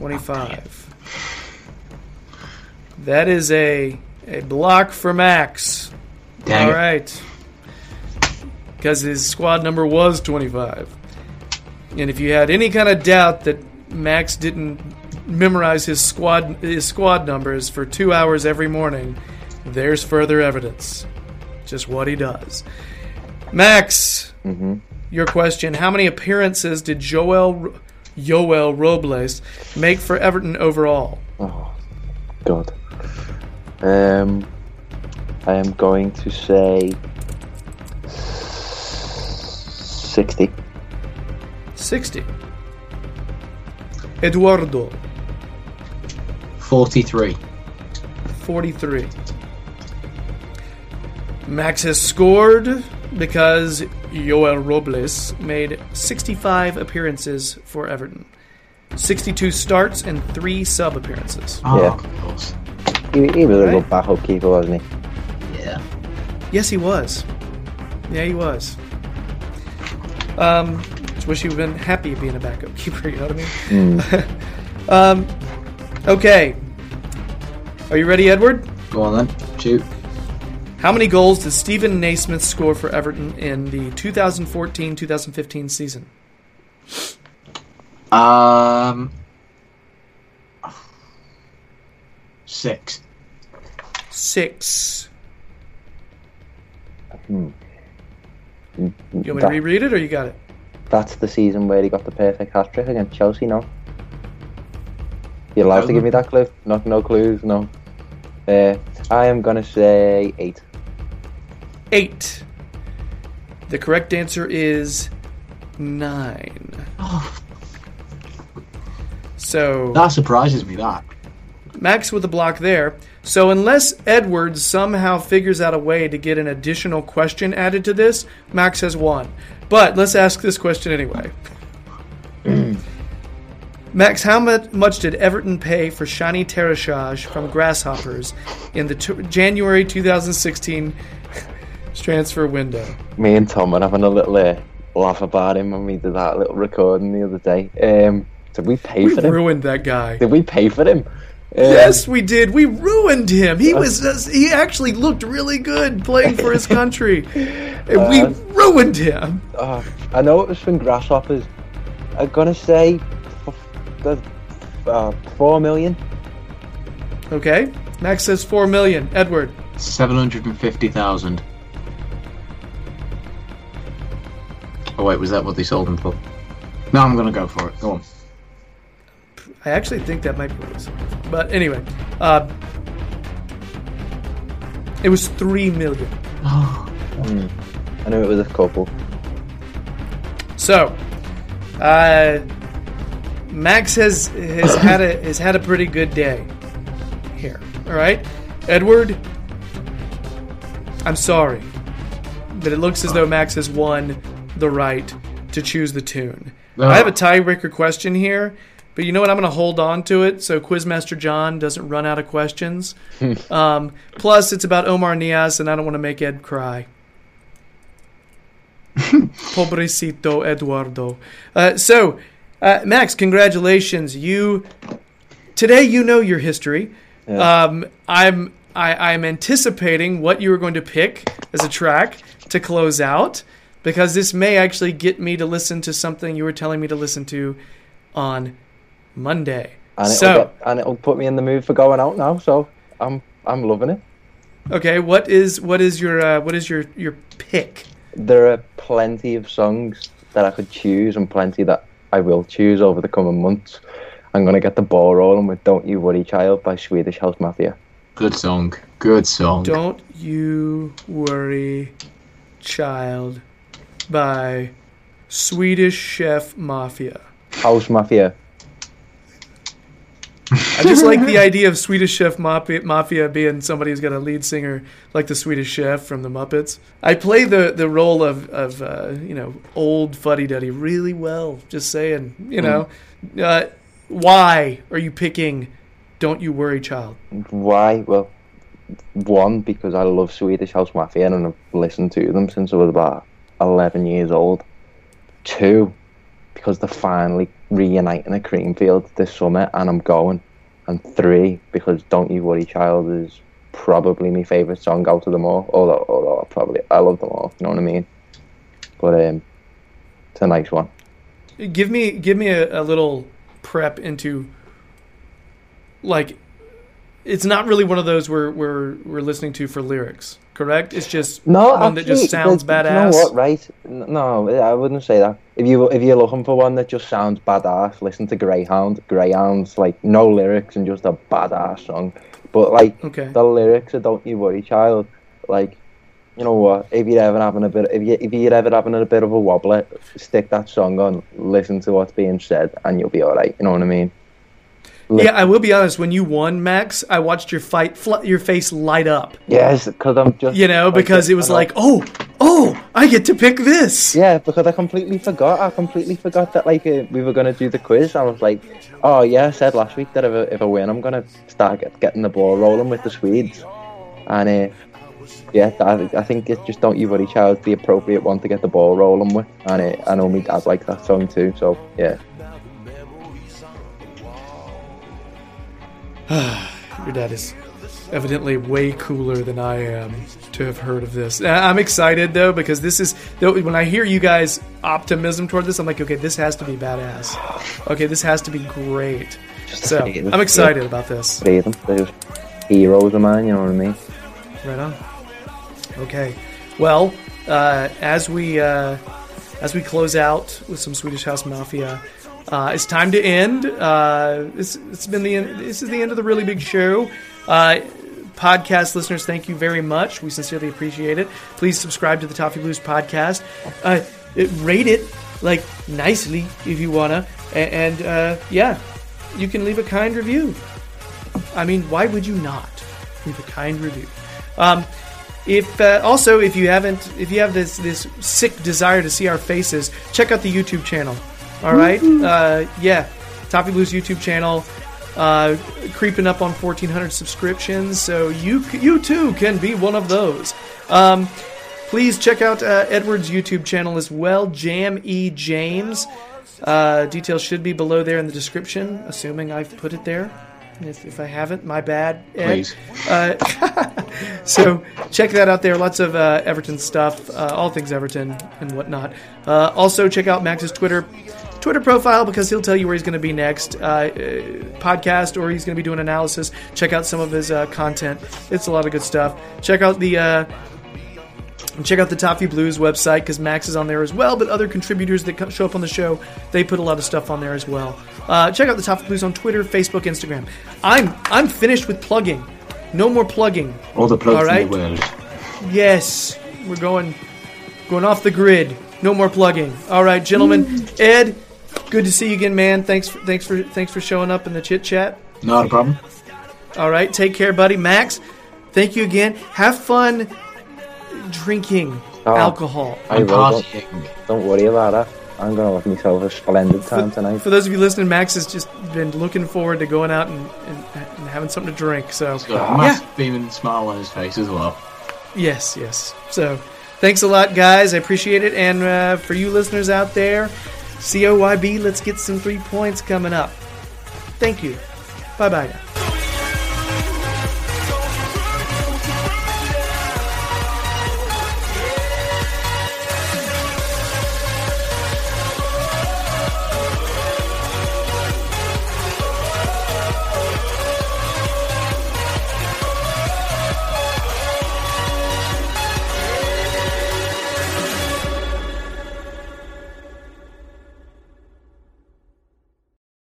25. That is a a block for Max. Dang All it. right. Because his squad number was 25. And if you had any kind of doubt that Max didn't memorize his squad his squad numbers for 2 hours every morning, there's further evidence. Just what he does. Max, hmm your question, how many appearances did Joel Joel Robles make for Everton overall? Oh, God. Um, I am going to say 60. 60. Eduardo, Forty-three. 43. Max has scored because Joel Robles made 65 appearances for Everton. 62 starts and 3 sub appearances. Oh, Yeah. of course. He, he was a Right. good backup keeper, wasn't he? Yeah. Yes, he was. Yeah, he was. Um, just wish he would have been happy being a backup keeper, you know what I mean? um, okay. Are you ready, Edward? Go on then. Shoot. How many goals did Steven Naismith score for Everton in the 2014-2015 season? Um. Six. Six. Hmm. You want me to That- reread it, or you got it? That's the season where he got the perfect hat trick against Chelsea, no? You're allowed to give me that clue? No, no clues, no. Uh, I am gonna say eight. Eight. The correct answer is nine. Oh, So that surprises me. That. Max with the block there. So unless Edwards somehow figures out a way to get an additional question added to this, Max has won. But let's ask this question anyway. Max, how much did Everton pay for Shani Tarashaj from Grasshoppers in the t- January 2016 transfer window? Me and Tom were having a little uh, laugh about him when we did that little recording the other day. Um, did we pay We for him? ruined that guy. Did we pay for him? Um, Yes, we did. We ruined him. He was he actually looked really good playing for his country. And we Uh, ruined him. Oh, I know it was from Grasshoppers. I'm gonna say uh, four million. Okay. Max says 4 million. Edward. Seven hundred and fifty thousand. Oh wait, was that what they sold him for? No, I'm gonna go for it. Go on. I actually think that might be what it was. But anyway, uh, it was 3 million. I knew it was a couple. So, uh, Max has has had a has had a pretty good day here. All right, Edward. I'm sorry, but it looks as though Max has won the right to choose the tune. I have a tiebreaker question here, but you know what? I'm going to hold on to it so Quizmaster John doesn't run out of questions. um, plus, it's about Oumar Niasse, and I don't want to make Ed cry. Pobrecito Eduardo. Uh, so, uh, Max, congratulations. You today you know your history. Yeah. Um, I'm I, I'm anticipating what you are going to pick as a track to close out because this may actually get me to listen to something you were telling me to listen to on Monday. and it'll So- get, and it'll put me in the mood for going out now. So I'm I'm loving it. Okay, what is what is your uh, what is your your pick? There are plenty of songs that I could choose, and plenty that I will choose over the coming months. I'm gonna get the ball rolling with "Don't You Worry, Child" by Swedish House Mafia. Good song. Good song. Don't you worry, child, by Swedish Chef Mafia. House Mafia. I just like the idea of Swedish Chef Mafia, Mafia being somebody who's got a lead singer like the Swedish Chef from the Muppets. I play the, the role of, of uh, you know old fuddy duddy really well. Just saying, you know, uh, why are you picking? Don't you worry, child. Why? Well, one because I love Swedish House Mafia and I've listened to them since I was about 11 years old. Two, because they're finally reuniting at Creamfield this summer and I'm going. And three, because Don't You Worry Child is probably my favourite song out of them all. Although, although I probably I love them all. You know what I mean? But um, it's a nice one. Give me give me a, a little prep into like it's not really one of those we're we're we're listening to for lyrics, correct? It's just No, one that just sounds like, badass. You know what? Right? No, I wouldn't say that. If you if you're looking for one that just sounds badass, listen to Greyhound. Greyhound's like no lyrics and just a badass song. But like Okay. the lyrics are "Don't You Worry, Child," like you know what? If you're ever having a bit, if you if you're ever having a bit of a wobbler, stick that song on, listen to what's being said, and you'll be all right. You know what I mean? Yeah, I will be honest. When you won, Max, I watched your fight, fl- your face light up. Yes, because I'm just You know, because it was like, oh, oh, I get to pick this. Yeah, because I completely forgot. I completely forgot that like uh, we were gonna do the quiz. I was like, oh yeah, I said last week that if I, if I win, I'm gonna start get, getting the ball rolling with the Swedes. And uh, yeah, I, I think it's just don't you worry, child, the appropriate one to get the ball rolling with. And uh, I know my dad likes that song too. So yeah, Your dad is evidently way cooler than I am to have heard of this. I'm excited though because this is when I hear you guys' optimism toward this, I'm like, okay, this has to be badass. Okay, this has to be great. So. I'm excited about this. Three of them, they're just heroes of mine. You know what I mean? Right on. Okay. Well, uh, as we uh, as we close out with some Swedish House Mafia, uh, it's time to end. Uh, it's, it's been the this is the end of the really big show. Uh, podcast listeners, thank you very much. We sincerely appreciate it. Please subscribe to the Toffee Blues podcast. Uh, it, rate it like nicely if you wanna, A- and uh, yeah, you can leave a kind review. I mean, why would you not leave a kind review? Um, if uh, also if you haven't, if you have this this sick desire to see our faces, check out the YouTube channel. All right, uh, yeah, Toffee Blues YouTube channel, uh, creeping up on 1,400 subscriptions, so you you too can be one of those. Um, please check out uh, Edward's YouTube channel as well, Jam E James. Uh, details should be below there in the description, assuming I've put it there. If, if I haven't, my bad. Ed. Please. Uh, so check that out there. Lots of uh, Everton stuff, uh, all things Everton and whatnot. Uh, also check out Max's Twitter Twitter profile because he'll tell you where he's going to be next uh, uh, podcast or he's going to be doing analysis. Check out some of his uh, content. It's a lot of good stuff. Check out the. Uh, check out the Toffee Blues website because Max is on there as well. But other contributors that show up on the show, they put a lot of stuff on there as well. Uh, check out the Toffee Blues on Twitter, Facebook, Instagram. I'm I'm finished with plugging. No more plugging. All the plugs All right. in the world. Yes, we're going going off the grid. No more plugging. All right, gentlemen. Ed, good to see you again, man. Thanks for, thanks for thanks for showing up in the chit chat. Not a problem. All right, take care, buddy. Max, thank you again. Have fun drinking Oh. alcohol. I I'm will, don't, don't worry about that. I'm gonna have myself a splendid time tonight. For those of you listening, Max has just been looking forward to going out and, and, and having something to drink. So, He's got a yeah, beaming smile on his face as well. yes, yes. So, thanks a lot, guys. I appreciate it. And uh, for you listeners out there, COYB, let's get some three points coming up. Thank you. Bye bye.